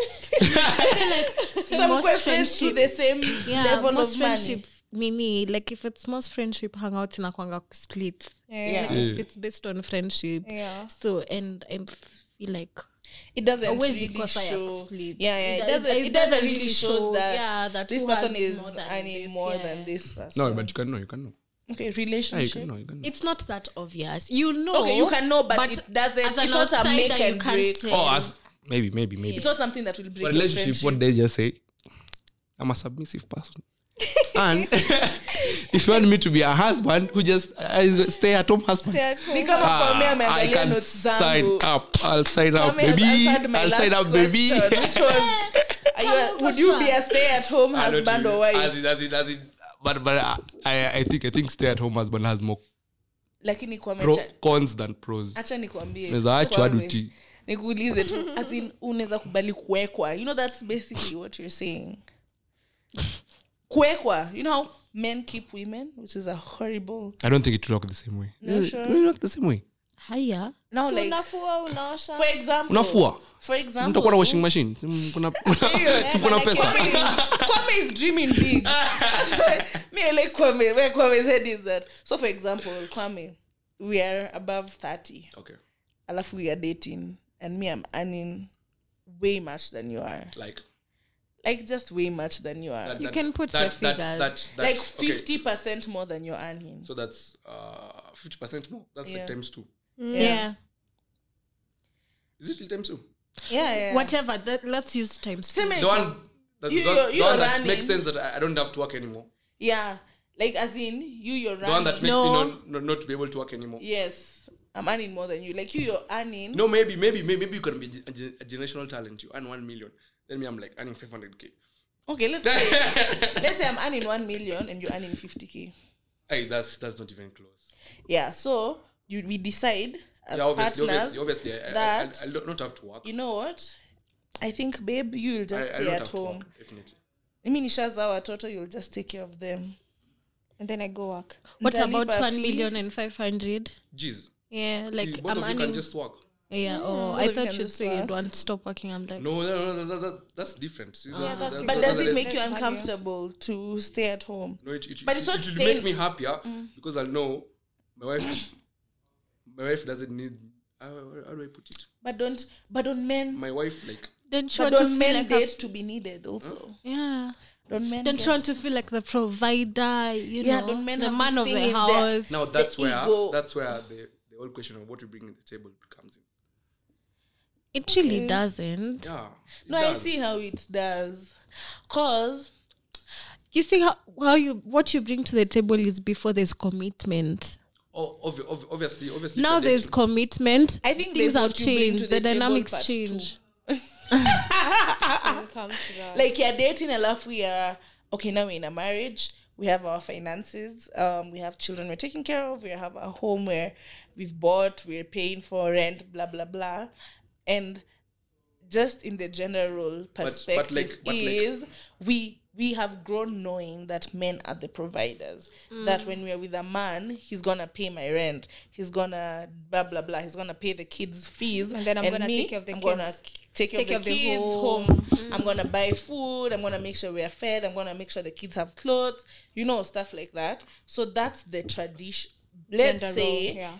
some
most
friends to the same
yeah,
level
most
of money.
friendship nini like if it's most friendship hangouts inakwanga split.
Yeah.
Like if it's based on friendship.
Yeah.
So and i feel like
it doesn't
Always
really
because I
show
have split.
yeah yeah it,
It
doesn't
does-
it,
it
doesn't
doesn't
really
really
shows
show,
that,
yeah, that
this person is
more than
earning
this,
more
yeah.
than this person
No, but you can know. You can know.
okay
Yeah, you can know. You can know.
it's not that obvious you know
Okay, you can know, but it doesn't-
as
it's not a make
you
and
can't
break.
tell.
oh, as, maybe, maybe, maybe.
it's not something that will break
But
your
relationship,
friendship
what they just say, I'm a submissive person. And if you want me to be a husband who just uh, stay at home husband,
Stay at home.
Kwame
I can sign up. I'll sign up, baby. I'll sign up, baby.
which was are you would you be a stay-at-home husband or wife
As in, as in, as in, but but uh, I I think I think stay at home husband has more
lakini
cons than pros.
acha nikwambie
naweza achwa
Kwame, nikuulize tu as in unaweza kubali kuwekwa you know that's basically what you're saying kuwekwa you know men keep women which is a horrible
I don't think it work the same way.
No, sure.
it work the same way.
haya
no,
So
like
unafua unaosha
for example
Unafua.
for example
Mtakuwa na washing machine. Si kuna si mkuna pesa.
Kwame is, is dreaming big. Me, like Kwame. Where Kwame said is that. So, for example, Kwame, we are above 30.
Okay.
Alafu we are dating. And me, I'm earning way much than you are.
Like
like just way much than you are.
That-
You
that-
can put
that,
the
that, that, that,
like
okay,
fifty percent more than you're earning.
So that's uh fifty percent more. That's
Yeah.
like times two.
yeah.
Is it times two?
Yeah, yeah.
Whatever. That, let's use times two.
Same
The one that,
You-
the,
you're-
the
you're
one that makes sense that I, I don't have to work anymore.
Yeah, like as in you, you're right.
The one that makes
No.
me not, not not to be able to work anymore.
Yes, I'm earning more than you. Like you, you're earning.
No, maybe, maybe, maybe, maybe you can be a, a generational talent. You earn one million. Then me, I'm like earning five hundred k.
Okay, let's say let's say I'm earning one million and you're earning fifty k.
Hey, that's that's not even close.
Yeah, so you we decide as
yeah, obviously,
partners.
obviously, obviously, I, I,
that-
I, I, don't have to work.
You know what? I think, babe, you'll just
I
stay
don't
at
have to
home.
work, definitely.
I mean, Isha's our total. You'll just take care of them.
and then I go work.
What
Mtalipa
about one
fee.
million and five hundred?
Jeez,
Yeah, like
See, both
I'm
of you can just work.
Yeah. Oh, I thought you'd say you'd want to stop working. I'm like,
No, no, no, no that, that, that's different. See, ah, that's,
that's
that-
But does it make you
Let's
uncomfortable to stay at home?
No, it, it,
But
it,
it's not
it will
staying-
make me happier mm. because I'll know my wife. my wife doesn't need. How, how do I put it?
But don't. But don't men.
My wife like.
don't you
But
want to
don't
feel
men
like
date to be needed also?
yeah?
Don't men?
Don't
get-
you want to feel like the provider? You
Yeah,
know,
don't men
the man of the house.
Now
The
that's where
ego.
that's where the the whole question of what you bring to the table comes in.
It really doesn't.
Yeah. it
No, I see how it does. Cause
You see how how you what you bring to the table is before there's commitment.
Oh, obvi- obvi- obviously, obviously.
Now there's
dating-
commitment.
I think
things have
what you bring to
changed.
the
The, dynamics change.
come to that.
like you're dating a love we are okay now we're in a marriage we have our finances um we have children we're taking care of we have a home where we've bought we're paying for rent blah blah blah and just in the general
but
perspective
like- but like-
is we we have grown knowing that men are the providers mm. that when we're with a man he's gonna pay my rent he's gonna blah blah blah he's gonna pay the kids fees
And then I'm gonna
me,
take care of the kids.
I'm gonna take care
Take care
of
of
the
the
kids
home.
home mm. I'm gonna buy food. I'm gonna make sure we are fed. I'm gonna make sure the kids have clothes. You know, stuff like that. So that's the tradition. Let's
Gender
say
role, yeah.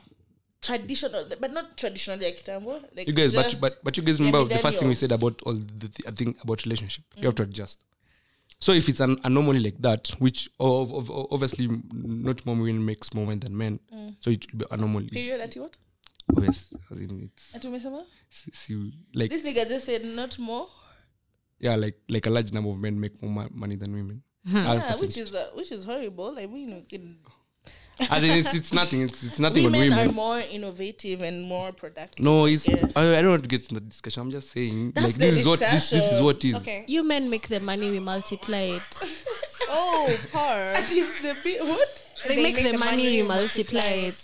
Traditional, but not traditionally like kitambo. Like
You guys, but, but but you guys remember the first thing we said about all the th- thing about relationship. You have to adjust. So if it's an anomaly like that, which of, of, of- obviously not more women makes more men than men, so it will be anomaly.
period. at what?
Obvious, as in it's
Ati
see, like
This nigga just said not more.
yeah, like like a large number of men make more ma- money than women.
Yeah, which is uh, which is horrible. I mean, we can,
As in it's, it's nothing. It's it's nothing on
women,
women.
are more innovative and more productive.
no, it's
Yes.
I, I don't want to get in the discussion. I'm just saying
That's
like
the
this is what this, this is what is.
Okay.
You men make the money, we multiply it.
Oh, poor.
Ati the what?
They, make, the, money, we multiply it.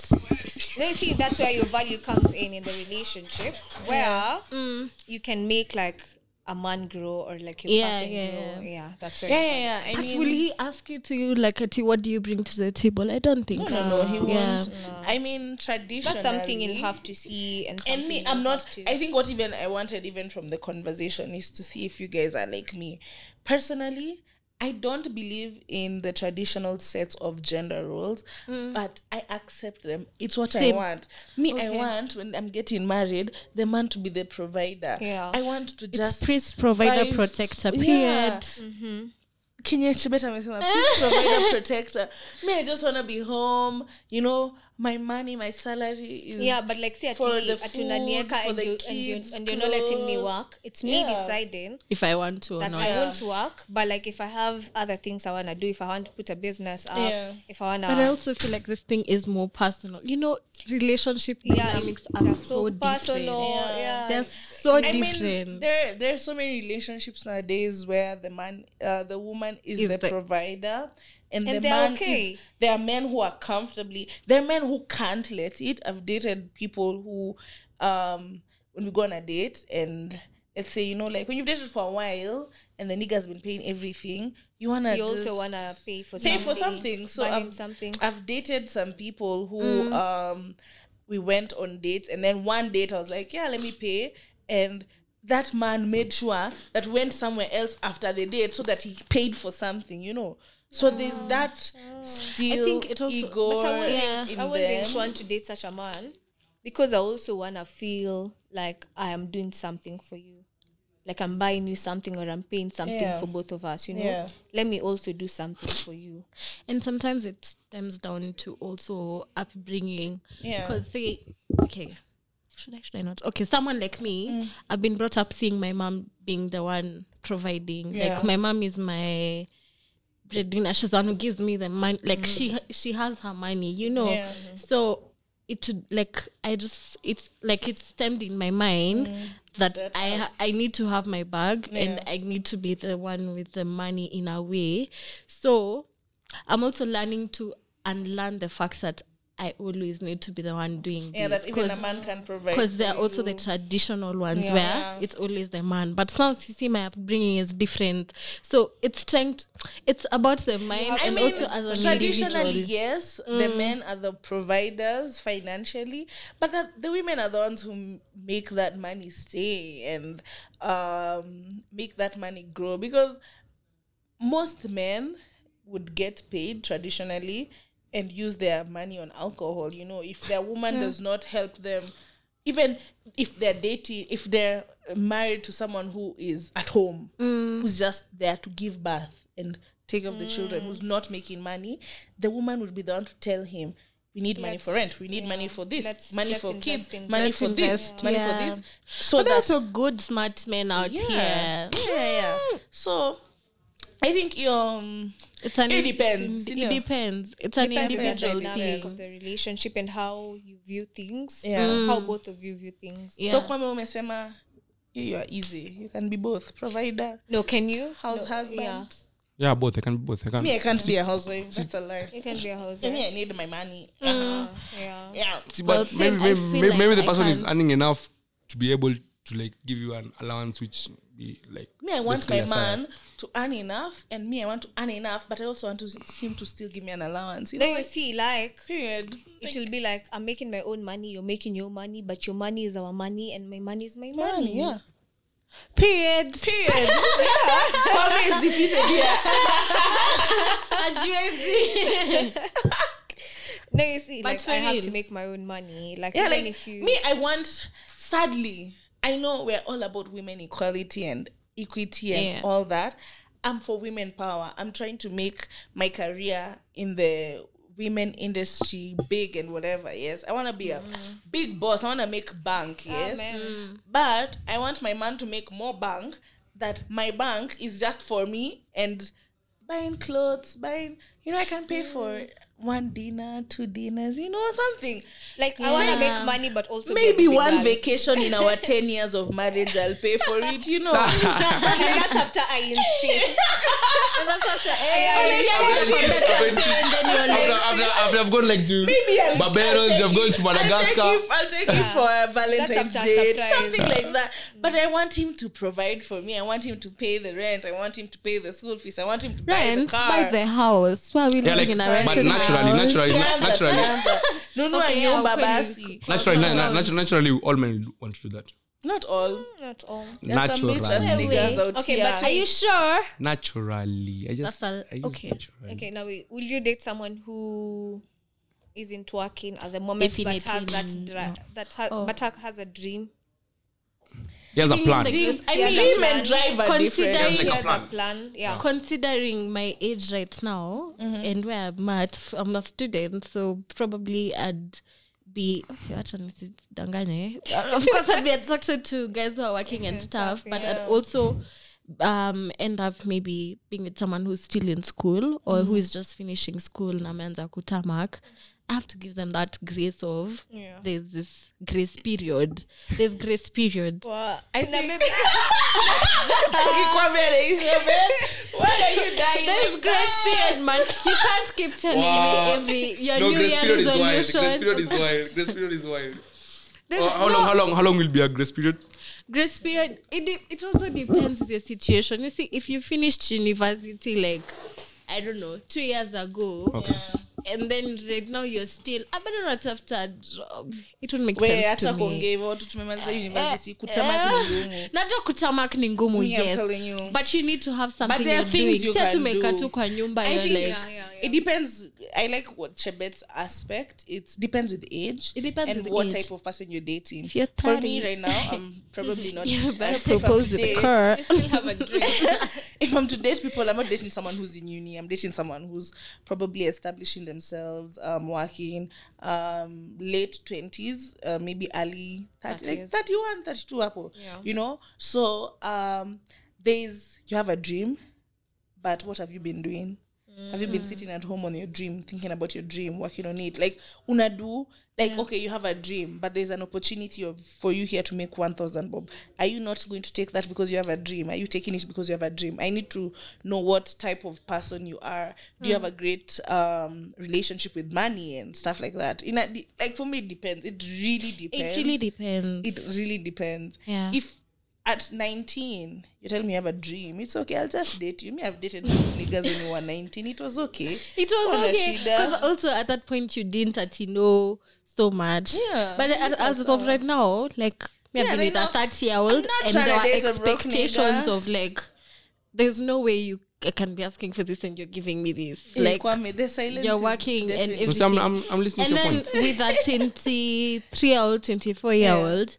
No, you see, that's where your value comes in in the relationship, where
Mm.
you can make like a man grow or like your
Yeah,
person
yeah,
grow.
yeah.
Yeah, that's where.
Yeah, yeah, yeah. I
But
mean,
will he ask you to you like, Ati, what do you bring to the table? I don't think so.
no, no, he
Yeah.
won't. I mean, traditionally,
That's something you'll have to see and
and me i'm not
to-
i think what even i wanted even from the conversation is to see if you guys are like me personally i don't believe in the traditional sets of gender roles mm. but i accept them. It's what i want. Me i want when i'm getting married the man to be the provider.
Yeah.
i want to
It's
just
priest, provider,
buy f-
protector,
Yeah.
period.
Kenya Chebet amesema peace provider protector. Me i just want to be home you know my money my salary is
yeah, but like see
for
ati
the
ati
food, for
and
the
you, and, you, and you're not letting me work. It's me
Yeah.
deciding
If I want to or
that
not.
I want to work, but like if I have other things I wanna do, if I want to put a business up,
Yeah.
if I wanna
But I also feel like this thing is more personal. You know, relationship
yeah,
dynamics
it's-
are
they're
so,
personal.
different.
Yeah.
They're so
I
different.
mean, there there are so many relationships nowadays where the man, uh, the woman is,
Is
the,
the-
provider, and,
And
the
they're
man
okay.
is. There are men who are comfortably. There are men who can't let it. I've dated people who, um, when we go on a date and let's say you know like when you've dated for a while and the nigga's been paying everything, you wanna
you also wanna pay for
pay
something,
for something. So
buy him
I've,
something.
I've dated some people who
Mm.
um we went on dates and then one date I was like, yeah, let me pay. And that man made sure that went somewhere else after the date so that he paid for something, you know. So there's that still
think it also-
ego
But I wouldn't,
Yeah.
in
I wouldn't want to date such a man because I also wanna feel like I am doing something for you. like i'm buying you something or i'm paying something
Yeah.
for both of us you know
Yeah.
let me also do something for you
and sometimes it stems down to also upbringing
Yeah.
because say okay should i should i not okay someone like me
Mm.
i've been brought up seeing my mom being the one providing
Yeah.
like my mom is my breadwinner she's the one who gives me the money like she she has her money you know?
Mm. Yeah.
so it would like i just it's like it's stemmed in my mind that, i ha- i need to have my bag and i need to be the one with the money in a way. So i'm also learning to unlearn the fact that i always need to be the one doing
Yeah,
this
that even a man can provide.
because there are also the traditional ones
Yeah.
where it's always the man but now you see my upbringing is different so it's trying to, it's about the mind
I
and
mean,
also as an
traditionally,
individual
yes, the men are the providers financially, but that the women are the ones who make that money stay and um, make that money grow. Because most men would get paid traditionally and use their money on alcohol. You know, if their woman does not help them, even if they're dating, if they're married to someone who is at home, mm. who's just there to give birth and take care of the children, mm. who's not making money, the woman would be the one to tell him. We need money for rent. We need money for this.
Let's-
money
let's
for kids.
in
Money
Let's
for this.
invest,
Money
yeah.
for this. So
but there's also good smart men out
yeah,
here
yeah, yeah. Mm. So I think um,
it's an
It depends,
it
you know.
depends it's an
Depends on the
individual
dynamic
thing
of the relationship and how you view things
Yeah.
how both of you view things
yeah
so kwame umesema you you are easy. You can be both provider,
no can you
house
no,
husband.
yeah
Yeah, both. I can be both. I can.
Me, I can't be a housewife. That's a lie.
you can be a
housewife. Me, I need my money. Uh-huh.
yeah yeah.
See, but
well,
maybe maybe, maybe,
like
maybe the
I
person is earning enough to be able to like give you an allowance, which be like
Me, I want my man to earn enough, and me, I want to earn enough, but I also want to, him to still give me an allowance. You know,
you
like,
see like
period.
it will be like i'm making my own money you're making your money but your money is our money and my money is my money,
Money, yeah.
period
Period. Kwame is defeated here.
no you see
But
like
for
i have
real.
to make my own money like
yeah,
even
like
if you
me, I want. Sadly, I know we're all about women equality and equity and
Yeah.
all that. I'm for women power. I'm trying to make my career in the women industry big and whatever. Yes, I want to be a mm. big boss. I want to make bank. Yes,
Amen. Mm.
but I want my man to make more bank. That my bank is just for me and buying clothes, buying. You know, I can pay for mm. One dinner, two dinners. You know, something.
like i want to make money but also
Maybe one
girl.
vacation in our 10 years of marriage, I'll pay for it, you know.
That's after i insist
after, after, after I've gone like to
Maybe I'll-
Barbados,
I'll
I've gone to
I'll take you, I'll take you for uh, a Valentine's
after
date, something like that. But I want him to provide for me. I want him to pay the rent. I want him to pay the school fees. I want him to buy the
rent
car.
buy the house why are we
Yeah,
living
like,
in a
but
rented
naturally,
oh,
naturally, naturally,
tuanza. Nunua
Okay, yeah,
nyumba
ukweli.
basi.
naturally, na- na- natu- naturally, all men want to do that.
Not all.
Mm, not all
There's
Naturally,
bitch ass niggas out
Okay,
here.
but
are you sure
naturally. I just,
That's a-
I use
okay.
naturally.
okay now wait will you date someone who isn't working at the moment but has that dra-
no.
that ha-
Oh.
but has a dream
He has a plan.
Dream- I mean,
a
Dream and
plan.
drive are different.
Considering-
he
like a plan.
plan yeah
considering my age right now and where I'm at, f- I'm a student, so probably I'd be okay, acha nisidanganye. Of course I'd be attracted to guys who are working and stuff, but I'd also um end up maybe being with someone who's still in school or who is just finishing school na ameanza kutamak I have to give them that grace of
Yeah.
there's this grace period. There's grace period.
well,
I
na
think-
maybe
Akikwambia anaisha, man. Why are you dying?
There's grace period, man. You can't keep telling
Wow.
me every your
No,
New
grace
Year
period is wild.
resolution.
Grace period is wild. Grace period is wild.
There's
how
no-
long? How long? How long will be a grace period?
grace period it, de- it also depends the situation you see if you finished university like i don't know two years ago
Okay.
And then right now you're still I better not after a job. It would make sense me.
kuongea hivyo watu tumemaliza university
Eh,
kutamak ni
eh,
ngumu.
najua kutamak ni ngumu yes. but you need to have something
there are
you're
things
doing.
you
si
do.
tu kwa nyumba you're like
yeah, yeah,
it depends i like what chebet's aspect it depends with age
It depends
and what
age.
type of person you're dating
If you're
for me right now i'm probably not
You better propose with a
date-
still have a dream
if I'm to date people, I'm not dating someone who's in uni. I'm dating someone who's probably establishing themselves, um, working, um, late twenties, uh, maybe early 30, like 31, 32 apple.
Yeah.
You know? So um there's you have a dream, but what have you been doing? Have you been sitting at home on your dream, thinking about your dream, working on it? Like unadu, like okay, you have a dream, but there's an opportunity of for you here to make one thousand bob. Are you not going to take that because you have a dream? Are you taking it because you have a dream? I need to know what type of person you are. Do you have a great um relationship with money and stuff like that? In a, like for me, it depends. It really depends.
It really depends.
It really depends.
Yeah.
If at 19 you tell me you have a dream, it's okay. I'll just date you. Me, I've dated niggas when you were 19. It was okay.
It was
Ona
okay
shida.
because also at that point you didn't actually know so much.
Yeah,
But as, as of right now, like me, I've been
right
with a thirty year old, and
trying
there are
date a broke
expectations of like, there's no way you c- can be asking for this and you're giving me this.
Eh,
Like
Kwame, the silence
you're working and
definitely-
No, see, I'm. I'm, I'm listening
and
to your
then
point.
with a twenty three year old, twenty four year old,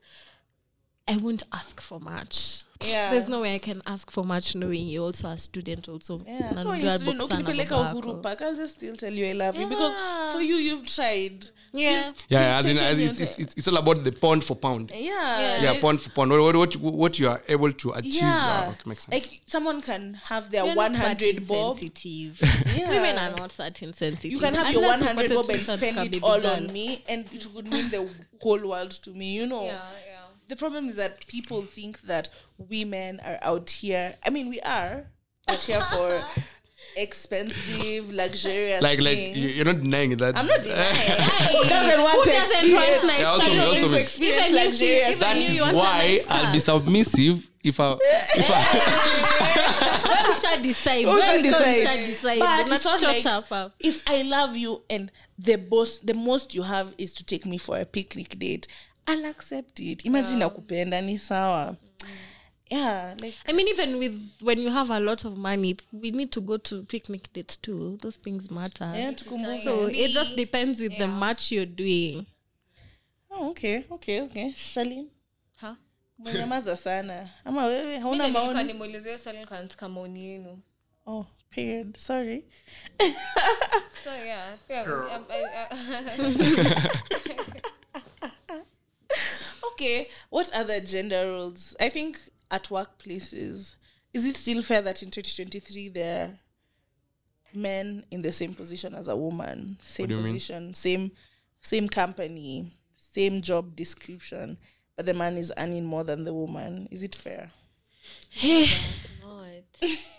I won't ask for much.
Yeah.
There's no way I can ask for much knowing you're also a student also.
Yeah,
Na
kama
unajua
you student,
book sana
ukinipeleka
baba
Uhuru
yako.
Park, I'll just still tell you I love you because for you, you've tried.
Yeah.
Yeah, yeah, as in, as it's, it's, it's, it's all about the pound for pound.
Yeah.
Yeah,
like-
pound for pound. What, what, what, you- what you are able to achieve.
Yeah.
Yeah, okay, makes sense.
Like someone can have their
We're not
100
certain
bob.
sensitive.
Yeah.
Women are not certain sensitive.
You can have your 100
upate
bob and spend it all on me, and it would mean the whole world to me, you know.
yeah yeah
The problem is that people think that women are out here. I mean, we are out here for expensive, luxurious
like, like
things.
you- you're not denying that.
I'm not denying.
Who
doesn't want to
doesn't
experience-
want nice
Yeah, also also me.
experience
Even you
luxurious
even
That
you
is
want a
why
nice
I'll be submissive if I if I
Well, we shall decide.
We
Well,
shall decide.
shall decide.
But
Not
it's not
church
like-
hapa.
if I love you and the boss, the most you have is to take me for a picnic date, I'll accept it. Imagine nakupenda ni sawa. Yeah, like
I mean, even with when you have a lot of money, we need to go to picnic dates too. Those things matter.
yeah, tukumbuke.
So it just depends with the match you're doing.
Oh, okay, okay, okay. Shalin,
Huh?
mwenyamaza sana. Ama wewe hauna maoni?
yenu
Oh, period. Sorry.
so yeah, yeah I, I, I,
Okay, what other gender roles? I think at workplaces, is it still fair that in 2023 there are men in the same position as a woman, same
do you mean?
position, same same company, same job description, but the man is earning more than the woman? Is it fair? Eh.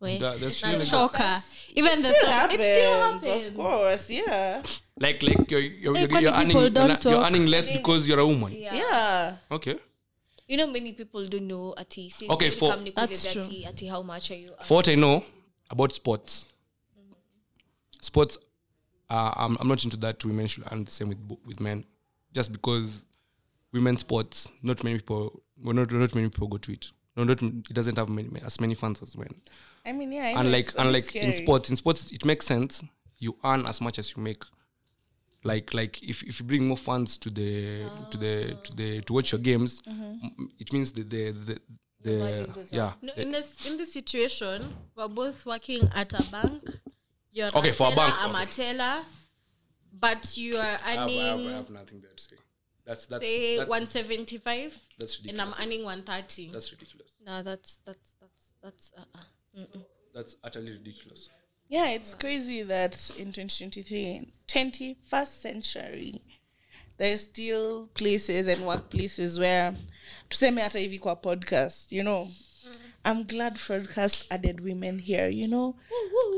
Wait,
That- that's
not
really-
shocker. Even the
It happens,
it still happens.
of course. Yeah,
like like you're you're,
Hey,
you're, you're earning you're,
don't
you're earning less because you're a woman.
yeah.
yeah.
Okay.
you know many people don't know ati si-
Okay,
si
for-
That's true.
ati, ati how much are you
For what I know about sports, sports, uh, I'm, I'm not into that. Women should earn the same with with men, just because women's sports, not many people, well, not not many people go to it. No, not it doesn't have many, as many fans as men.
I mean, yeah. I know
unlike
it's
unlike in sports in sports it makes sense you earn as much as you make like like if, if you bring more fans to the to the to the to watch your games
Mm-hmm.
it means the the the, the, yeah
No,
the-
in this in this situation, we're both working at a bank. You're
Okay,
a
for a
teller,
bank,
I'm a teller, but you are earning I have
nothing there to say that's that's
say one seventy five,
that's ridiculous.
and I'm earning one thirty.
that's ridiculous
no that's that's that's that's uh, uh.
that's utterly ridiculous.
Yeah, it's crazy that in 2023, 21st century, there's still places and workplaces where, to say tuseme hata hivi kwa podcast, you know, I'm glad Fraudcast added women here, you know,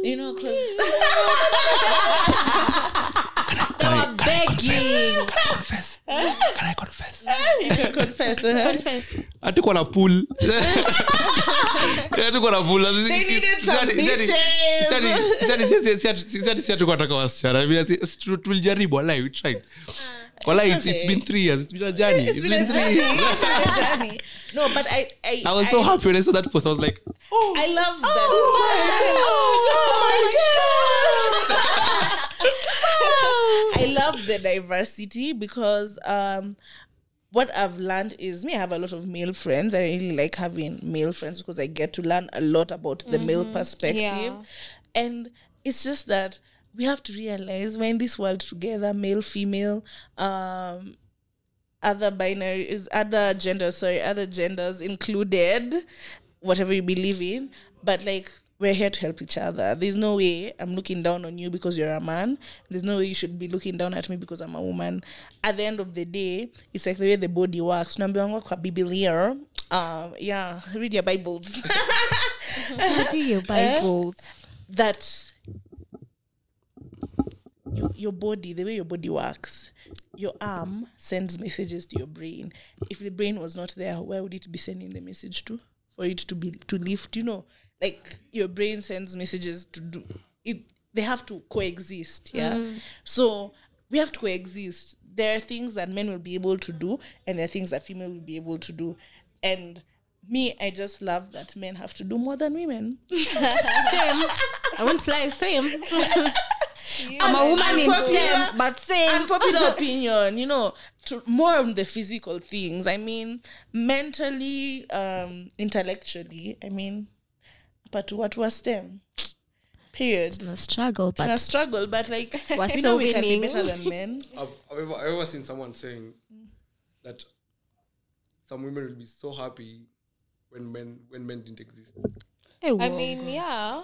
you know, 'cause-
You're begging.
confess can i confess
you can confess. uh-huh.
Confess.
hatuko na pool hatuko na pool
They needed some bitches.
si hatuko nataka wasichana I mean, ati- si tu- tulijaribu walai we tried walai it's, it's been three years it's been a journey it's,
It's
been
been a
three
journey.
years
It's been a journey. No, but I, I,
I was so
I,
happy when I saw that post. I was like,
I love that.
Oh my
love the diversity because um what I've learned is me, I have a lot of male friends. I really like having male friends because I get to learn a lot about the male perspective.
Yeah.
And it's just that we have to realize we're in this world together, male, female, um, other binaries, other genders, sorry, other genders included, whatever you believe in. But like we're here to help each other. There's no way I'm looking down on you because you're a man. There's no way you should be looking down at me because I'm a woman. At the end of the day, it's like the way the body works. Tunaambiwangwa kwa Biblia. Um, yeah, read your Bibles.
Study your Bibles.
that your, your body, the way your body works, your arm sends messages to your brain. If the brain was not there, where would it be sending the message to? For it to be to lift, you know, like your brain sends messages to do it. They have to coexist, yeah. So we have to coexist. There are things that men will be able to do, and there are things that female will be able to do, and me, I just love that men have to do more than women.
Same. I won't lie, same. I'm a woman in STEM, but same.
unpopular opinion, you know, to more on the physical things. I mean, mentally, um, intellectually. I mean, but what was STEM? Period.
a struggle,
But, a struggle, but like
We're
we
still
know we can be better than men.
I've, I've, ever, I've ever seen someone saying that some women will be so happy when men when men didn't exist.
Hey,
I mean, yeah.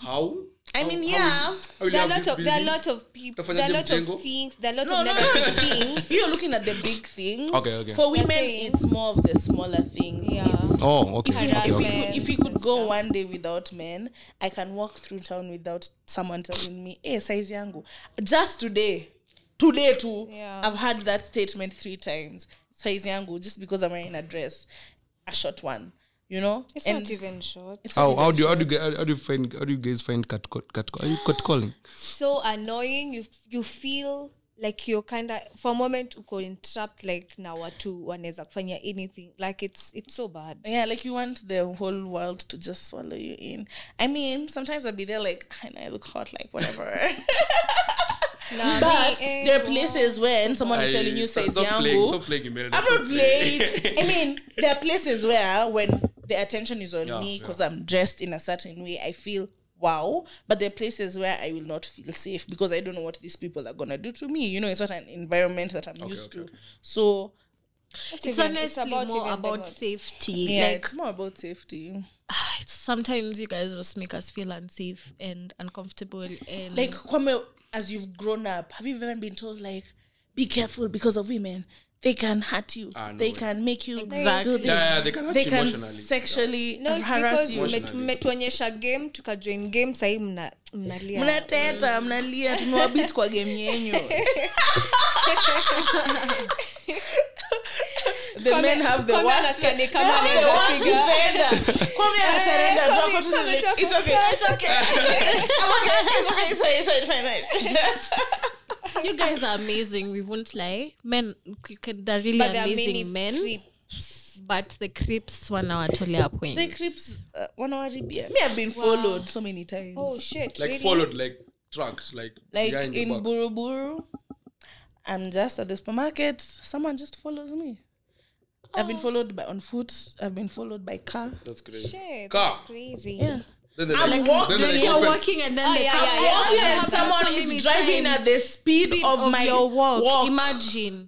How?
I mean,
how
yeah.
how
There are,
have
lot
this
of, there are a lot of people.
Utafanya
There are a lot of things. There are a lot
No,
of
no,
negative
no.
things.
You're looking at the big things.
Okay, okay.
For women,
saying-
it's more of the smaller things.
Yeah.
It's
Oh, okay.
if we,
okay,
if,
okay.
could, if we could go
stuff.
one day without men, I can walk through town without someone telling me, "Hey, size yangu." Just today, today too,
Yeah.
I've had that statement three times. Size yangu, just because I'm wearing a dress, a short one. You know,
It's
And
not even short.
it's not
How,
even
how do you how do you, how do you find how do you guys find cat cat cat are you cat calling?
so annoying. You you feel like you're kind of for a moment you uko entrapped like na watu wanaweza kufanya anything like it's it's so bad
Yeah, like you want the whole world to just swallow you in. I mean, sometimes I'll be there like, I know I look hot, like whatever.
Nah,
but
me, eh,
there are places when someone is telling you,
stop-
says
stop
yangu.
stop playing Imelda,
I'm
stop
not
playing.
playing. I mean, there are places where when the attention is on
Yeah,
me
yeah.
because I'm dressed in a certain way, I feel wow. But there are places where I will not feel safe because I don't know what these people are gonna do to me. You know, it's not an environment that I'm used
okay,
to. So
it's
even-
honestly
about
more about
them-
safety.
yeah,
like
it's more about safety.
it's- sometimes you guys just make us feel unsafe and uncomfortable and
like Kwame, as you've grown up, have you ever been told like, be careful because of women? They can hurt you.
Ah, no
they
way.
can make you
Exactly.
do this.
Yeah, yeah, they can hurt
they
you
can
emotionally.
sexually
no it's
harass
because
you.
mmet- mmetuonyesha game tukajoin game sahii mna, mnalia
mnateta mnalia tumewabit kwa game yenyu the men have the worst
kama
They have the
anaweza
worst
piga.
defender. Kwame anasurrender.
Kwame-
Tuko tu it's okay, it's okay. it's okay, it's okay, it's okay, it's okay.
You guys are amazing we won't lie men you can, they're really
but there are
amazing
many
men
creeps.
but the creeps wanawatolea
The
point
creeps uh, wanawaribia. Me, I've been followed so many times.
oh shit
like
really?
followed, like trucks like
like
behind your
in
back.
Buruburu, I'm just at the supermarket. Someone just follows me. I've been followed by on foot. I've been followed by car.
That's crazy.
shit
Car.
that's crazy
Yeah.
Then they
I'm
like,
walking.
then they
you're
open-
walking and then
Oh,
they
yeah,
come
yeah,
oh,
yeah.
and someone is driving
times.
at the speed,
Speed
of, my
your walk.
walk.
imagine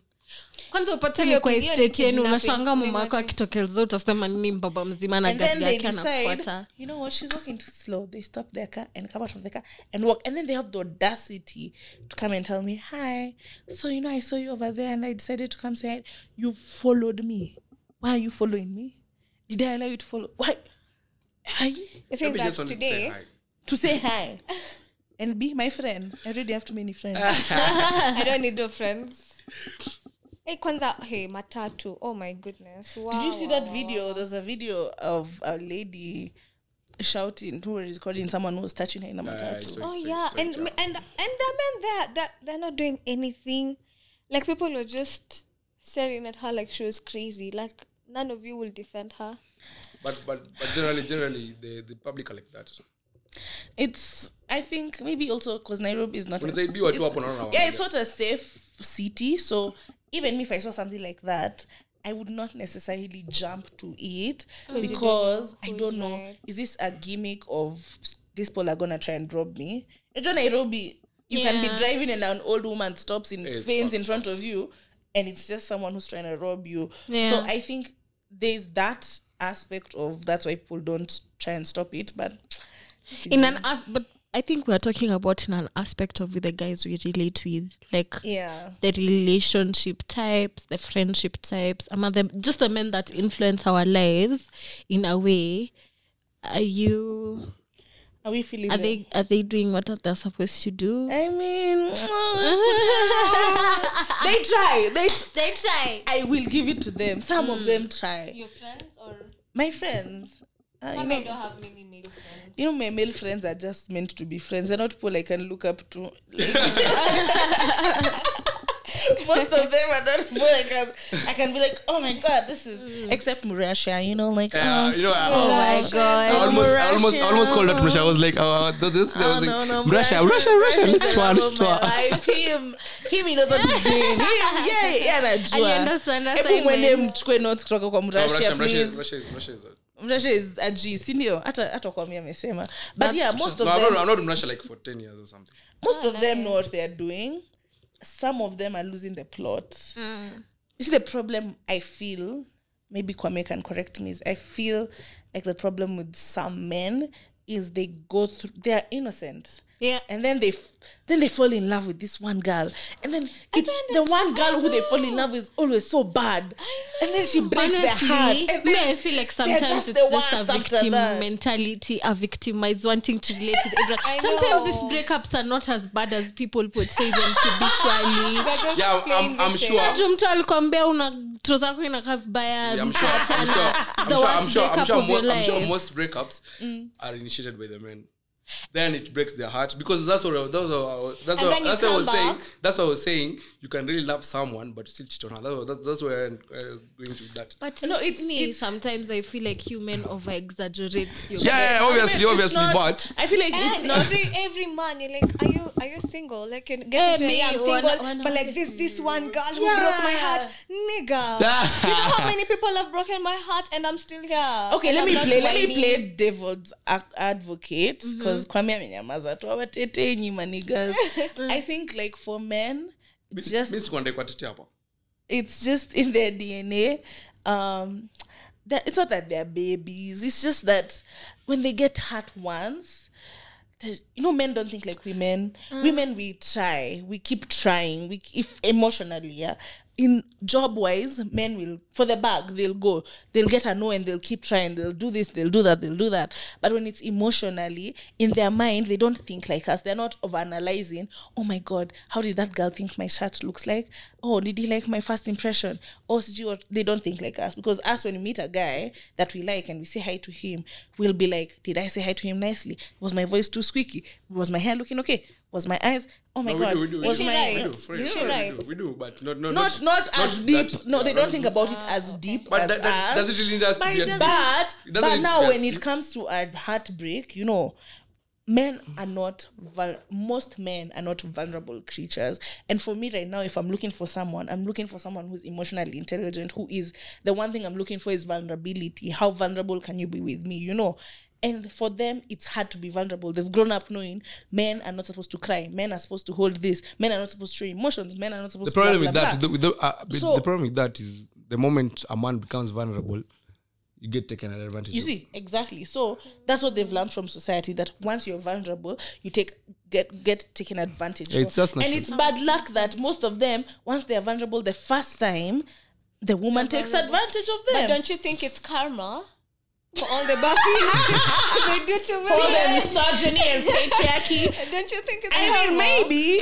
kwanza upate ni kwa estate yenu unashanga mama yako akitokeleza utasema nini mbaba mzima na
and
gari yake anafuata
you know what, she's walking too slow. They stop their car and come out of the car and walk. And then they have the audacity to come and tell me, Hi. So, you know, I saw you over there and I decided to come say. You followed me. Why are you following me? Did I allow you to follow? Why? Are you?
I think
Maybe
that's
just
today.
To say hi and be my friend. I already have too many friends.
i don't need no friends hey kwanza hey matatu oh my goodness wow,
Did you see
wow,
that
wow,
video? There's a video of a lady shouting who was recording someone who was touching her in a
Yeah, I
matatu.
saw
Oh
saw it,
yeah,
saw it,
and
yeah.
and and the men there that they're not doing anything. Like people were just staring at her like she was crazy. Like none of you will defend her.
But but but generally generally the the public are like that.
it's i think maybe also because nairobi is not a-
Unasaidiwa tu
it's-
hapo naona
yeah it's not a safe city. So even if i saw something like that i would not necessarily jump to it oh, because i don't know
right.
is this a gimmick of these people are gonna try and rob me? Unajua nairobi you can be driving and an old woman stops in
It's
faints in
facts,
front of you and it's just someone who's trying to rob you. So i think there's that aspect of that's why people don't try and stop it but
in an as- but I think we're talking about in an aspect of the guys we relate with, like
yeah
the relationship types, the friendship types, among them just the men that influence our lives in a way. Are you
are we feeling
are
them?
they are they doing what they're supposed to do?
I mean, they try. They.
They try.
I will give it to them. Some of them try.
Your friends or
My friends. Uh, you,
I
know,
don't have many male friends.
you know, my male friends are just meant to be friends. They're not people I can look up to. Most of them are not people I can. I can be like, oh my god, this is. Except Murasha, you know, like.
Yeah,
oh,
you know, I,
Oh my god.
I almost, I almost, I almost called out
Murasha.
I was like, oh, this, I was
Oh, no, no,
Murasha, Murasha, Murasha, Mrusha,
is
listen
the
to her,
love
listen
of
to
my
her.
life. Him, him, he knows what he's doing. Him, yeah, yeah, najua.
I understand
Hebu mwende mchukue notes kutoka kwa
Mrusha, Mrusha,
please
is, is.
mrasha is a G, sindio hata hata kwami amesema but
That's
yeah
true.
of
No,
them
not, I'm not mrasha like for 10 years or something.
most of them know what they are doing some of them are losing the plot. Mm. You see the problem i feel maybe kwame can correct me is i feel like the problem with some men is they go through they are innocent
Yeah.
and then they f- then they fall in love with this one girl and then it's the one girl who they fall in love with is always so bad and then she breaks their heart
Honestly,
and
me,
then
I feel like sometimes
just
it's just a victim mentality, a victimized wanting to relate with everyone.
I
Sometimes these
know.
breakups are not as bad as people portray them to be. Surely,
Yeah, I'm, I'm sure.
Juu mtu alikwambia una troza yako inakaa vibaya
Yeah, I'm sure. I'm sure. I'm sure. I'm sure. I'm sure.
of your
Mo- I'm sure most breakups mm. are initiated by the men. Then it breaks their heart because that's what I, that's what, I- that's
And
what, that's what I
come
was saying. That's what I was saying. You can really love someone, but still cheat on her. That's what, that's, that's where I'm uh, going to that.
But
No, it's-
me,
it's-
sometimes I feel like human over exaggerate your
Yeah, yeah, obviously,
It's
obviously,
not-
but
i feel like it's not
every every man, you're like, are you are you single? Like, you get
Eh,
into
me,
I'm single,
one
but like this this one girl who broke my heart, nigga. you know how many people have broken my heart, and I'm still here.
okay let
I'm
me play let me play devil's advocate because kwame amenyamaza tu awatetenyi manigas i think like for men just
mi sikuandai kwa tete hapa
it's just in their dna um that it's not that they're babies it's just that when they get hurt once you know men don't think like women. Women we try we keep trying we if emotionally yeah in job wise men will for the bag they'll go. They'll get a no and they'll keep trying they'll do this they'll do that they'll do that. But when it's emotionally in their mind they don't think like us. They're not over analyzing oh my god how did that girl think my shirt looks like? Oh did he like my first impression? Oh did you they don't think like us. Because us when we meet a guy that we like and we say hi to him we'll be like did i say hi to him nicely? Was my voice too squeaky? Was my hair looking okay was my eyes oh my
No,
god.
we do, we do, we
was
do,
my
right?
we do, for
Is she
we
right?
we do, but not not
not not as deep.
That-
no they don't think about it as deep
But
as
that, that,
us.
does it really need us to
But
be
it
a
doesn't-
but
It doesn't
but now when
as
it comes to a heartbreak you know men are not most men are not vulnerable creatures. And for me right now if i'm looking for someone i'm looking for someone who's emotionally intelligent who is the one thing i'm looking for is vulnerability. How vulnerable can you be with me? You know and for them it's hard to be vulnerable they've grown up knowing men are not supposed to cry men are supposed to hold this men are not supposed to show emotions men are not supposed
the
to blah,
problem with that
blah.
the, with the, uh,
So-
the problem with that is the moment a man becomes vulnerable you get taken advantage of.
You
of.
see, exactly. So that's what they've learned from society that once you're vulnerable, you take get get taken advantage
Yeah, it's
of.
just
and it's bad luck that most of them, once they're vulnerable the first time, the woman takes advantage of
But
them.
don't you think it's karma for all the buffing they do to
For the misogyny and patriarchy.
Don't you think it's
I mean, maybe.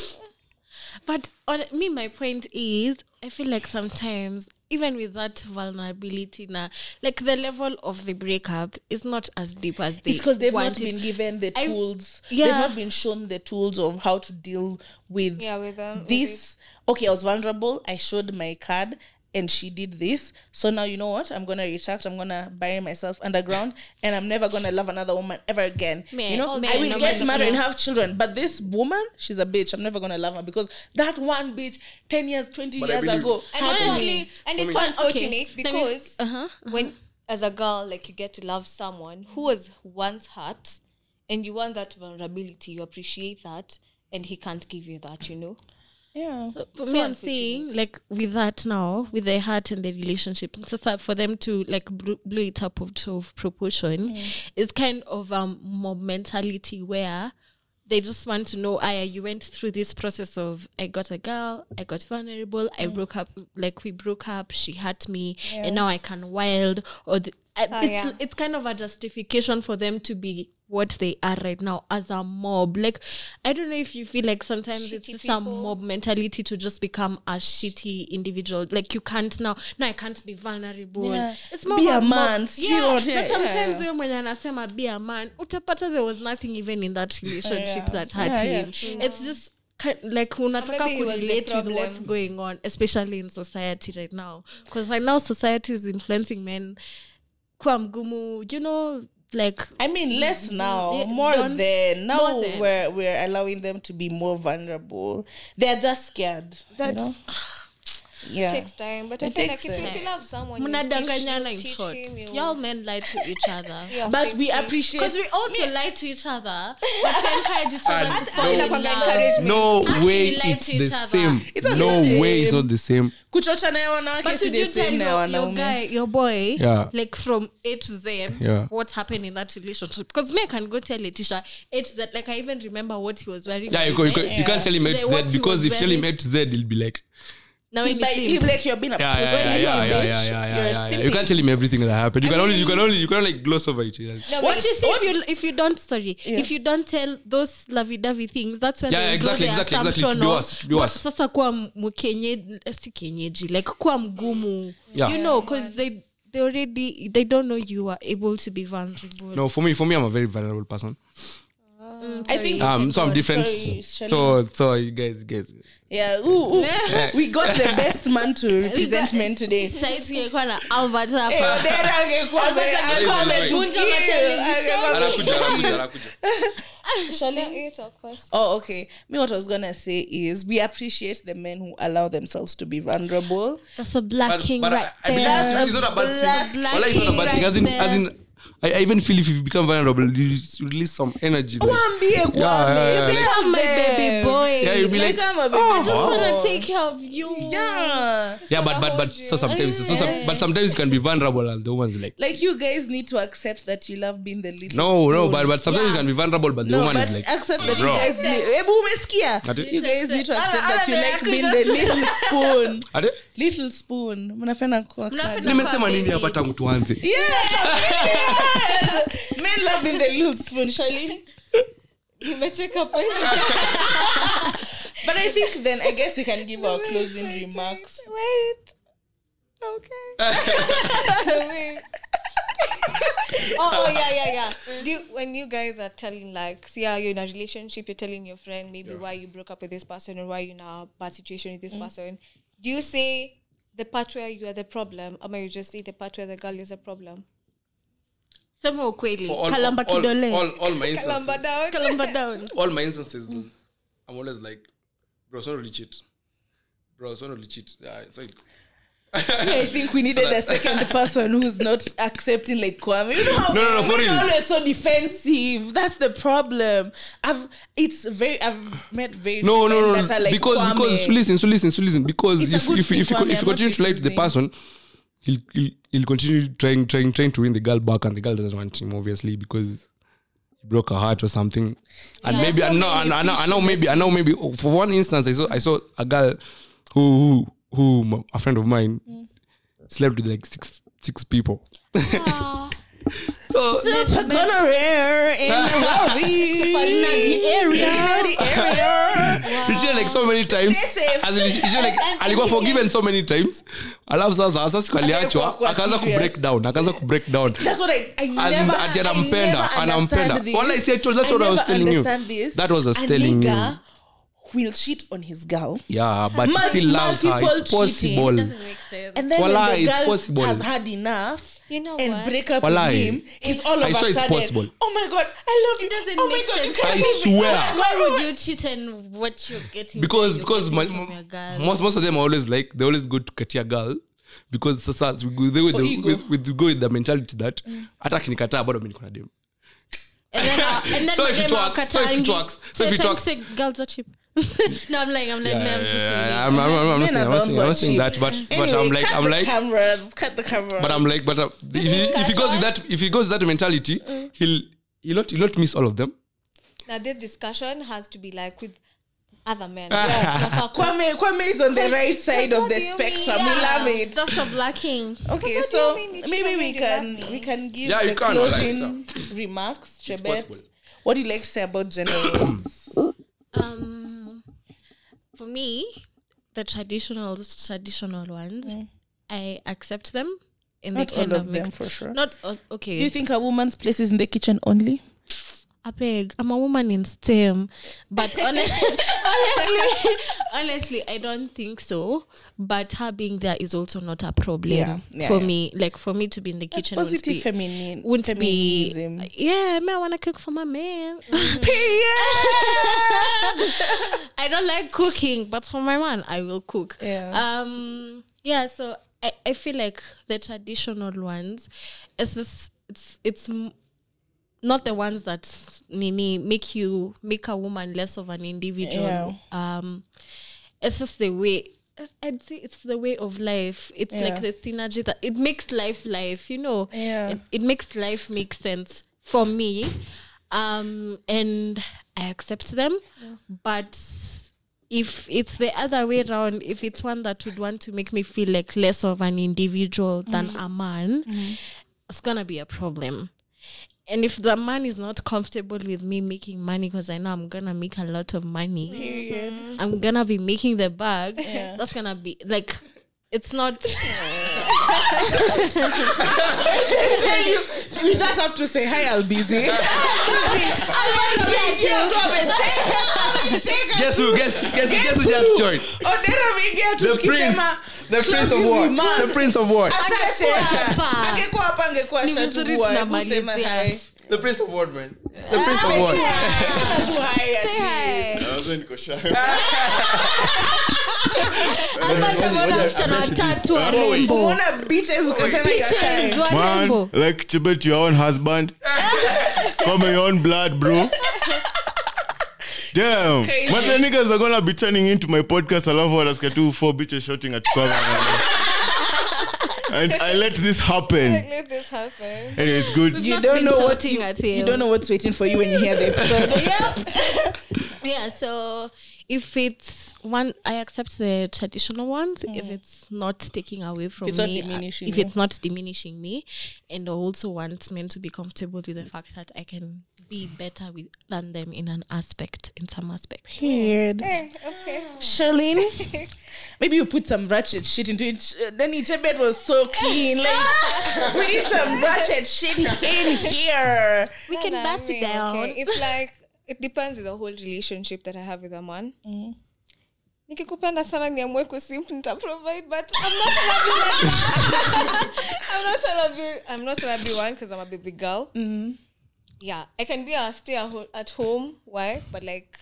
But on me, my point is, I feel like sometimes, even with that vulnerability, now, like the level of the breakup is not as deep as they
It's because they've
want
not
it.
been given the
I-
tools. They've not been shown the tools of how to deal with
Yeah, with them. with
this. Okay, I was vulnerable. I showed my card. And she did this. So now you know what? I'm gonna retract. I'm gonna bury myself underground, and I'm never gonna love another woman ever again.
Man,
you know,
all
I will
no
get married and have children. But this woman, she's a bitch. I'm never gonna love her because that one bitch, ten years, twenty
But
years ago,
and
had to-
honestly, and it's
Okay,
unfortunate
let me-
because
uh-huh,
when as a girl like you get to love someone who was once hurt and you want that vulnerability you appreciate that and he can't give you that you know
yeah.
But
So
me, I'm saying, like with that now, with the heart and the relationship, so so for them to like blow it up out of proportion, is kind of um mob mentality where they just want to know, Aya, you went through this process of I got a girl, I got vulnerable, I broke up, like we broke up, she hurt me, and now I can wild, or the, uh, it's
yeah.
it's kind of a justification for them to be what they are right now as a mob. Like I don't know if you feel like sometimes it's
Shitty
just some mob mentality to just become a shitty individual. Like you can't now. now I can't be vulnerable.
Yeah.
It's more
Be a
about mob-
man, still,
Yeah.
yeah,
sometimes
yeah.
mwenye anasema be a man, utapata there was nothing even in that relationship
Yeah.
that hurt
Yeah, yeah,
him.
yeah.
It's just like unataka kurelate with what's going on, especially in society right now. Because right now society is influencing men kuwa mgumu, you know, like
I mean, less now,
Yeah,
more than now.
more than.
We're we're allowing them to be more vulnerable. They're just scared. you
That's-
know? Yeah.
takes time but i
It
feel like
takes
if you,
time.
if you love someone you
mnadanganyana in
teach, you teach
short.
him, you-
Y'all men lie to each other.
Yeah,
but we
space.
appreciate.
Because we also lie to each other, but we encourage each other
And
to fall in
inakwanga
love.
No way it's the
other.
same.
It's
No
the
way it's not the same.
kuchocha na wanawake
But
si
did
the
you
same
tell
na ya
your, your guy, your boy,
Yeah.
like from A to Z,
Yeah.
what happened in that relationship? Because me, I can go tell Letitia A to Z. Like I even remember what he was wearing.
Yeah, you, go, you, go,
day.
you can't tell him A
The-
to Z because if you tell him
wearing.
A to Z, he'll be like,
Now
He
when
like,
you
like you're being a
yeah,
pussy,
yeah, yeah,
you're
yeah, yeah, yeah, yeah, yeah, yeah. You can't tell him everything that happened. You can only, you can only, you can only like gloss over it. Yeah,
No,
what you see what? if you if you don't sorry if you don't tell those lovey-dovey things that's when
Yeah,
they
exactly,
draw
exactly, exactly. To be worse, to be worse."
sasa kuwa mkenyeji si kenyeji like kuwa mgumu
Yeah.
you know because they they already they don't know you are able to be vulnerable
No, for me, for me, I'm a very vulnerable person.
Mm,
I think
sorry.
Um, so I'm different.
Sorry,
So, so you guys, guys.
Yeah, ooh, ooh. we got the best man to represent men today.
Sasa tungekuwa na Albert hapa.
Odera angekuwa ame- angekuwa
Sorry, sorry.
ametukia,
Vunja matelevision.
angekuwa
Anakuja,
ametukia.
anakuja, anakuja.
Yeah, you talk first.
Oh, okay. Me, what I was gonna say is we appreciate the men who allow themselves to be vulnerable.
That's a black
But,
king
but
right
I, I believe
there.
it's, it's not a bad thing.
black
Wallah, it's not a
king right
As in, as in, I, I even feel if you become vulnerable, you release some energy. Like, yeah,
yeah,
yeah,
you
yeah.
Become my baby boy.
yeah, you'll be like,
Like I'm a baby
oh,
I just
wow.
wanna take care of you.
Yeah.
yeah, but but but so sometimes, so some, but sometimes you can be vulnerable, and the woman's like,
Like you guys need to accept that you love being the little
no, no, but but sometimes you can be vulnerable, but the
no,
woman
but
is like,
accept that
bro.
you guys need. Umesikia? You guys need to accept that you like being the little spoon. Little spoon. Mnapenda
nimesema nini hapa tangu tuanze
Yeah. Men love in the little spoon, Charlene.
Nimecheka point.
But I think then I guess we can give our closing remarks.
Wait. Okay. oh, oh yeah, yeah, yeah. Do you, when you guys are telling like, so yeah, you're in a relationship, you're telling your friend maybe why you broke up with this person or why you're in a bad situation with this mm. person. Do you say the part where you are the problem, or you just say the part where the girl is a problem?
Sema ukweli.
For all,
Kalamba
all,
kidole.
all, all my instances,
down.
Kalamba down.
all my instances, I'm always like, bro, it's not really cheat. Bro, it's not really cheat. Yeah, it's like,
I think we needed a second person who's not accepting like Kwame. You know how
No, no, no, for
men
real.
are always so defensive. That's the problem. I've it's very I've met very
no,
few
no, no,
that
no.
are like
because
Kwame.
because so listen, so listen, so listen. Because
It's a
if
good
if
thing,
if you,
Kwame,
if you
not
continue to like the person, he'll, he'll he'll continue trying trying trying to win the girl back, and the girl doesn't want him obviously because he broke her heart or something. And
Yeah,
maybe
so
and now
many
and, and, now-
fish
and now
in the
maybe I know, maybe oh, for one instance I saw I saw a girl who who, who a friend of mine
Mm.
slept with like six six people.
Super gonorrhea in Nairobi.
Nadi area.
Nadi area.
He cheated like so many times.
Stay safe.
As in, he cheated like alikuwa forgiven so many times. Alafu sasa sasa siku aliachwa
Akakuwa
akaanza ku
serious.
break down, akaanza ku break down.
That's what I, I
As in,
never,
ati
I
anampenda,
never
anampenda.
understand this.
What I said, that's what I was
never
telling you.
understand This.
That was I was
A
telling you.
nigga will cheat on his girl
Yeah, but
Mul-
still loves her.
multiple
It's possible.
Doesn't make sense.
and then
Wallah,
when the
it's
girl
possible.
has had enough
You know
and
what?
break up
Walai.
with him he's all
I
of a
it's
sudden
possible.
oh my god I love you
doesn't
oh my
make
god
sense.
you
I swear.
Why would you cheat and what you're getting?
because
you're
because
getting
my,
girl?
most most of them are always like they always go to katia girl because sasa we go, they with
For
the, with, with, go with the mentality that hata kinikataa bado mimi niko na dem
And then, uh, and then
So if it works, so if it works, so if it works-
girls are cheap. no, I'm like, I'm like, no, I'm just saying.
Yeah, I'm, I'm, I'm, I'm not
Men
saying, I'm not saying, I'm not saying that,
cheap.
but but I'm like, I'm like,
cameras cut the camera
but I'm like, but uh, if he if he goes with that if he goes with that mentality, he'll he'll not he'll not miss all of them.
now this discussion has to be like with other men
Kwame Kwame is on the right side of
what
the
do you
spectrum we love it
That's the blacking.
Okay, so
you mean you
maybe we can we can give
Yeah,
the
can,
closing remarks. Chebet,
possible.
what do you like to say about gender roles?
Um, for me, the traditional traditional ones, mm. I accept them in
Not
the kind
all
of,
of them, for sure.
Not okay.
Do you think a woman's place is in the kitchen only?
I beg. I'm a woman in STEM, but honestly, honestly, honestly, I don't think so. But her being there is also not a problem
Yeah, yeah,
for
yeah.
me. Like for me to be in the kitchen, wouldn't
Positive
be,
feminine.
wouldn't be. Yeah, man, I wanna cook for my man. I don't like cooking, but for my man, I will cook.
Yeah.
Um. Yeah. So I, I feel like the traditional ones, it's just, it's it's not the ones that nini make you make a woman less of an individual. Um, it's just the way. I'd say it's the way of life. It's
Yeah.
like the synergy that it makes life life. You know.
Yeah.
It, it makes life make sense for me um and i accept them but if it's the other way around if it's one that would want to make me feel like less of an individual than a man it's gonna be a problem and if the man is not comfortable with me making money because i know i'm gonna make a lot of money mm-hmm. i'm gonna be making the bag that's gonna be like it's not
We just have to say hi, I'll be busy.
Guess who? Guess guess guess who just joined?
Odera ameingia tu
The prince.
tukisema
The prince of
closing
what?
remarks.
The prince of what?
ashacheka.
hapa.
Angekuwa hapa angekuwa
Ni vizuri
ashatubua.
tunamalizia.
Hebu sema hi.
The prince of what, man? The prince of what?
Sema tu hi at least.
Naweza niko shy.
wasichana watatu warembo
Umeona bitches ukasema you're shy.
Bitches, warembo
Man, like Chebet, your own husband. Come your own blood, bro. Damn.
Crazy.
But the niggas are gonna be turning into my podcast. I love what I two four bitches shouting at cover. and I let this happen.
let this happen
Anyway, it's good.
You don't know what
shouting
you, you don't know what's waiting for you when you hear the episode.
yeah so if it's one i accept the traditional ones if it's not taking away from
it's
me uh, if
you.
it's not diminishing me and I also want men to be comfortable with the fact that i can be better with than them in an aspect in some aspects
Period.
Eh, okay
Charlene, maybe you put some ratchet shit into it. Uh, Then Ichebet was so clean. Like, we need some ratchet shit in here.
we can
bust
pass
I
it down
okay. It's like it depends with the whole relationship that I have with a man. Mm. Nikikupenda sana niamue kusimp nita provide but I'm not gonna be like I'm not gonna be I'm not gonna be one because I'm a baby girl. Mm. Yeah, I can be a stay at home wife, but like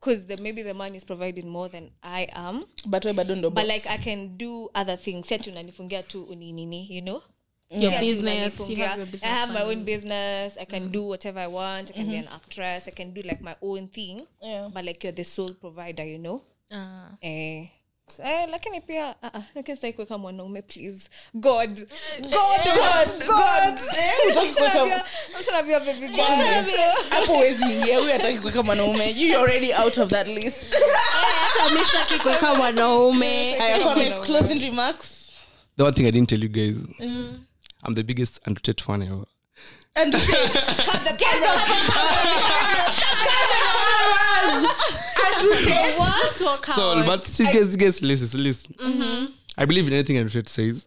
because the maybe the man is providing more than I am.
But we bado ndo
But
boss.
like I can do other things. Set unanifungia tu uninini, you know?
your
Si
business you have your
I have my own business. I can do whatever I want. I can be an actress. I can do like my own thing.
Yeah.
But like you're the sole provider, you know?
uh.
Eh. So, eh, lakini pia uh, uh, lakini sitaki kuweka mwanaume please. God. God god god.
Eh, hutaki
I'm trying to
kuweka-
be a- I'm trying to be a baby. Girl
hapo huwezi ingia huyu hataki kuweka mwanaume. You already out of that list.
Hata mi sitaki kuweka mwanaume.
Aya, Kwame, closing remarks.
The one thing I didn't tell you guys, I'm the biggest Andrew Tate fan ever.
and to say, cut the camera
Just walk
So,
out.
but you guys, you guys, listen, listen. Mm-hmm. I believe in anything Andrew Tate says.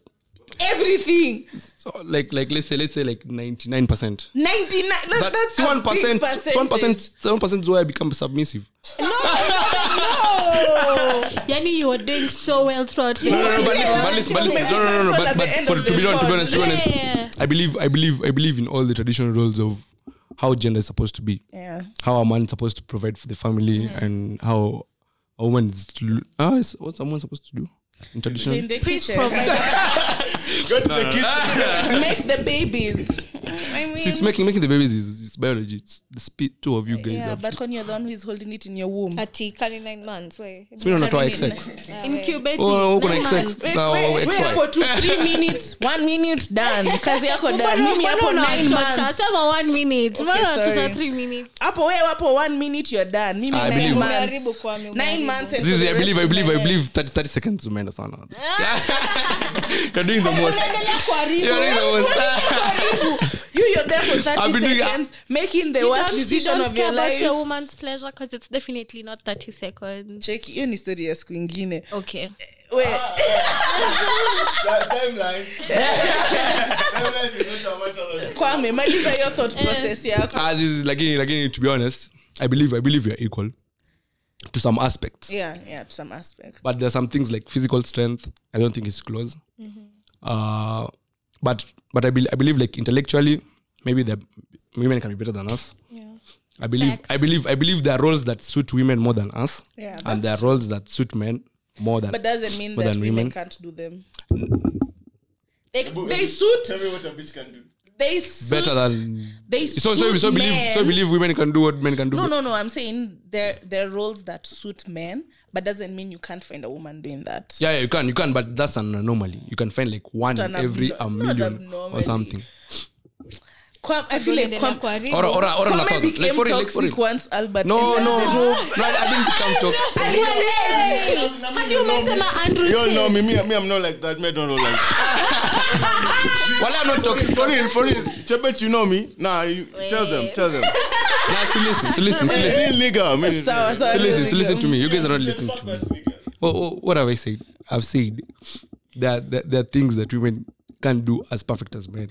everything
So, like, like, let's say, let's say, like ninety-nine percent.
99 that, that's
That's one
a big
percent. One percent. One percent is why I become submissive.
no no.
yani you were doing so well throughout
No, no, no, but listen, but listen, but listen. No, no, no, no, but, but for, to be honest, to be honest, to be honest, I believe, I believe, I believe in all the traditional roles of how gender is supposed to be.
Yeah.
How a man is supposed to provide for the family, and how a woman is. To, ah, is, what's a woman supposed to do in traditional?
In the kitchen. Provide.
Go to the kitchen.
Make the babies. I mean,
See, it's making making the babies is, is biology. It's the speed two of you guys.
yeah,
have
but when you're the one who is holding it in your womb.
ati kani nine months we
it's not
Carrying
XX.
incubating
Oh, uko na
nine
XX.
months.
Wait, wait, wait,
XY.
hapo tu three minutes 1 minute done kazi yako done mimi hapo 9 months
sema 1 minute mbona watoto three minutes
hapo wewe hapo 1 minute you're done mimi
I
nine
Umeharibu
months
kwame,
nine months This is
I believe, I believe, I believe 30, 30 seconds umeenda sana. You're doing the most. You're doing the most.
you you're there for 30
I've doing-
seconds making the
You
worst
don't- you
decision
don't
of your
about
life.
your woman's pleasure because it's definitely not 30 seconds.
Check hiyo ni story ya siku ingine
okay.
Eh, we-
That ah. timeline. Timeline is not a matter of-
kwame maliza hiyo thought eh. process yako
Ah, Zizi, lakini, lakini, to be honest, I believe, I believe you're equal to some aspects.
yeah yeah to some aspect
But there's some things like physical strength. I don't think it's close. Mm-hmm. Uh, but but I, be- I believe like intellectually, maybe the women can be better than us. I believe I believe I believe there are roles that suit women more than us,
Yeah,
and there are roles that suit men more than.
but doesn't mean that women,
women.
can't do them they, they suit
Tell me what a bitch can do.
they suit
better than
they
so so
suit
so believe so believe women can do what men can do.
no no no i'm saying there there are roles that suit men but doesn't mean you can't find a woman doing that
Yeah, yeah, you can, you can, but that's an anomaly. You can find like one in every
abno-
a million or something.
Kwam, i feel like
Unaendelea
Kwam,
kuharibu.
Or or or
Kwame
a thousand.
became
Like for real, like for
toxic
real.
once albert
No,
entered
no,
the
no,
room.
no. I didn't become toxic.
hadi umesema andrew
You all know me, me, me, I'm not like that. Me, I don't know like
Well, I'm not toxic.
For real, for real. Chebet, you know me? Nah, you, tell them, tell them.
Nah, so listen, so listen, so listen,
nigga, me.
Sawa, sawa,
so listen, so listen to me. You guys are not listening to me. What, what, what have I said? I've said that there, there are things that women can't do as perfect as men,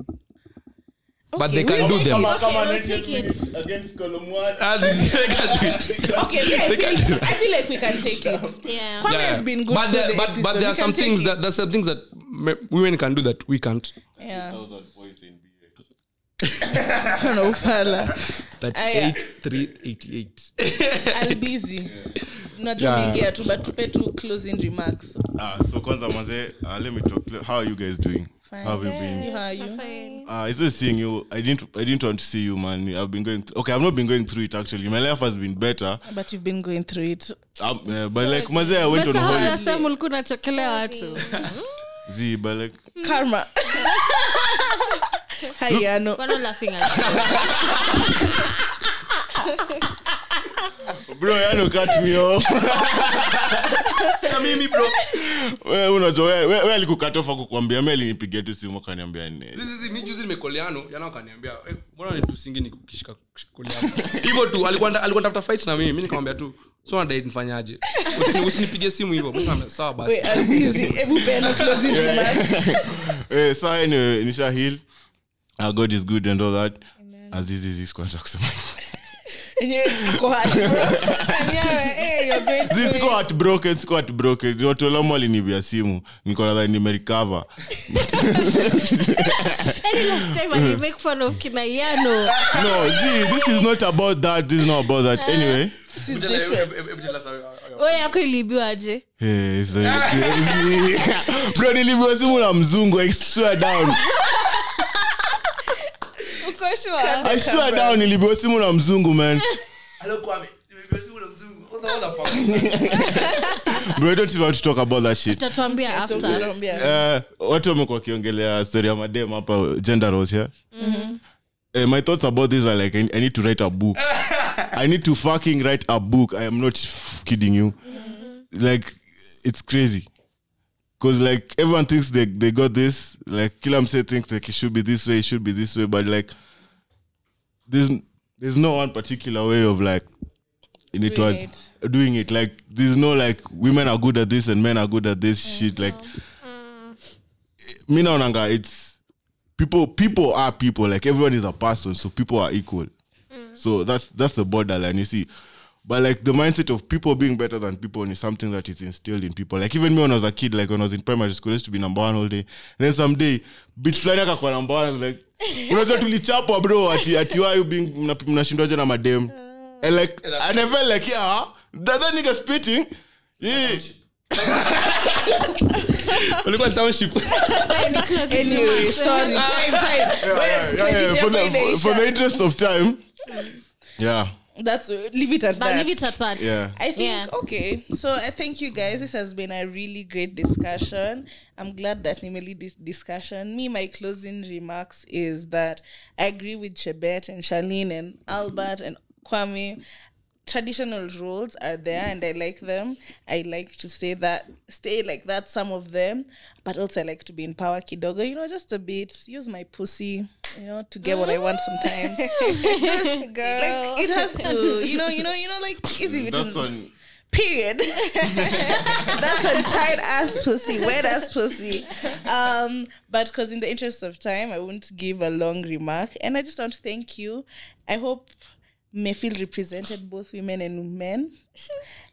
but they can do them.
Come on,
we'll take it.
against column one.
This- they can do it.
okay me, I, feel, i feel like we can take it
yeah
Kwame
Yeah,
has been good
but there,
the
but, but there are some things
take
that there's some things that women can do that we can't.
it. yeah
Thousand points in BA.
no fala
That
Aya.
eight three eighty eight.
i'll be busy najua
Yeah.
umeingia tu but tupe tu closing remarks
Ah, so kwanza mwanze uh, let me talk. How are you guys doing?
Fine.
How have you been?
you how are you
Uh, is just seeing you. I didn't. I didn't want to see you, man. I've been going. Th- okay, I've not been going through it actually. My life has been better.
but you've been going through it
Um, uh, but so, like maze, I went on holiday.
last time ulikuwa unachekelea watu
Z, but like,
karma hayano
We're not laughing at you.
bro, cut me off.
mimi bro
Wewe unajua wewe wewe alikukatofa kukwambia mimi alinipigia tu simu kaniambia.
Zizi, juzi nimekoleano akaniambia "Eh, mbona nitusingi nikishika koleano hivyo tu alikuwa alikuwa tafuta fight na mimi mi nikamwambia tu so nifanyaje usinipige simu hivyo sawa basi.
Hebu closing remarks.
Eh, saa ni nisha heal. Uh, God is good and all that. Azizi zizi kwanza kusema. Watu walinibia simu. Niko nadhani nimerecover.
Any last time I make fun of kina
No, Z, this is not about that. This is not about that. Anyway.
This is different.
Wewe yako iliibiwaje?
Hey, so crazy. Bro, nilibiwa simu na mzungu. I swear down. I swear down nilibiwa simu na mzungu, man. Bro, don't even want to talk about that shit.
Utatuambia after.
Tuambia.
Watu wamekuwa wakiongelea story ya madem hapa gender roles yeah? Eh, my thoughts about this are like I, I need to write a book. I need to fucking write a book. I am not f- kidding you. Like it's crazy. Because like everyone thinks they, they got this. Like kila mse thinks like it should be this way it should be this way but like there's there's no one particular way of like in it
Doing
was doing it. Like there's no like women are good at this and men are good at this mm-hmm. shit. Like me naonanga it's people people are people. Like everyone is a person so people are equal. Mm-hmm. So that's that's the borderline. You see But like the mindset of people being better than people is something that is instilled in people. Like even me when I was a kid, like when I was in primary school, I used to be number one all day. then someday, bitch fulani akakuwa number one. I was like, unajua tulichapwa bro, ati ati why you being mna- mnashindwaje na madem. And like and I felt like yeah, that, that nigga spitting. Yeah.
Walikuwa township.
anyway sorry time ah, time
yeah, yeah, yeah, For, the, for, for the interest of time. Yeah.
That's leave it at
Now
that
leave it at that.
Yeah.
I think
Yeah.
okay. So I thank you guys. This has been a really great discussion. I'm glad that Nimeli this discussion. Me, my closing remarks is that I agree with Chebet and Charlene and Albert and Kwame. Traditional roles are there and I like them. I like to say that stay like that, some of them, but also I like to be in power kidogo, you know, just a bit. Use my pussy, you know, to get what I want sometimes. just
Girl.
like it has to, you know, you know, you know, like easy
That's
between
on
period. That's a tight ass pussy, wet ass pussy. Um, but because in the interest of time, I won't give a long remark. And I just want to thank you. I hope may feel represented both women and men.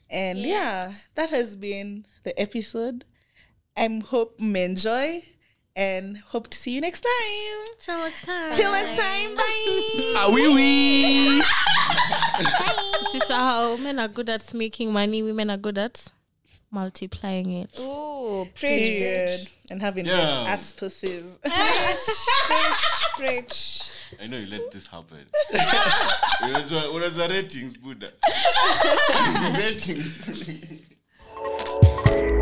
And yeah, that has been the episode. I hope you enjoy and hope to see you next time.
Till next time.
Till next time, bye.
Ah, wee wee.
Sister, how men are good at making money, women are good at multiplying it.
Oh, preach,
Period.
preach,
And having
Yeah.
wet ass pussies.
preach, preach.
I know you let this happen. What are the ratings, Buddha. ratings.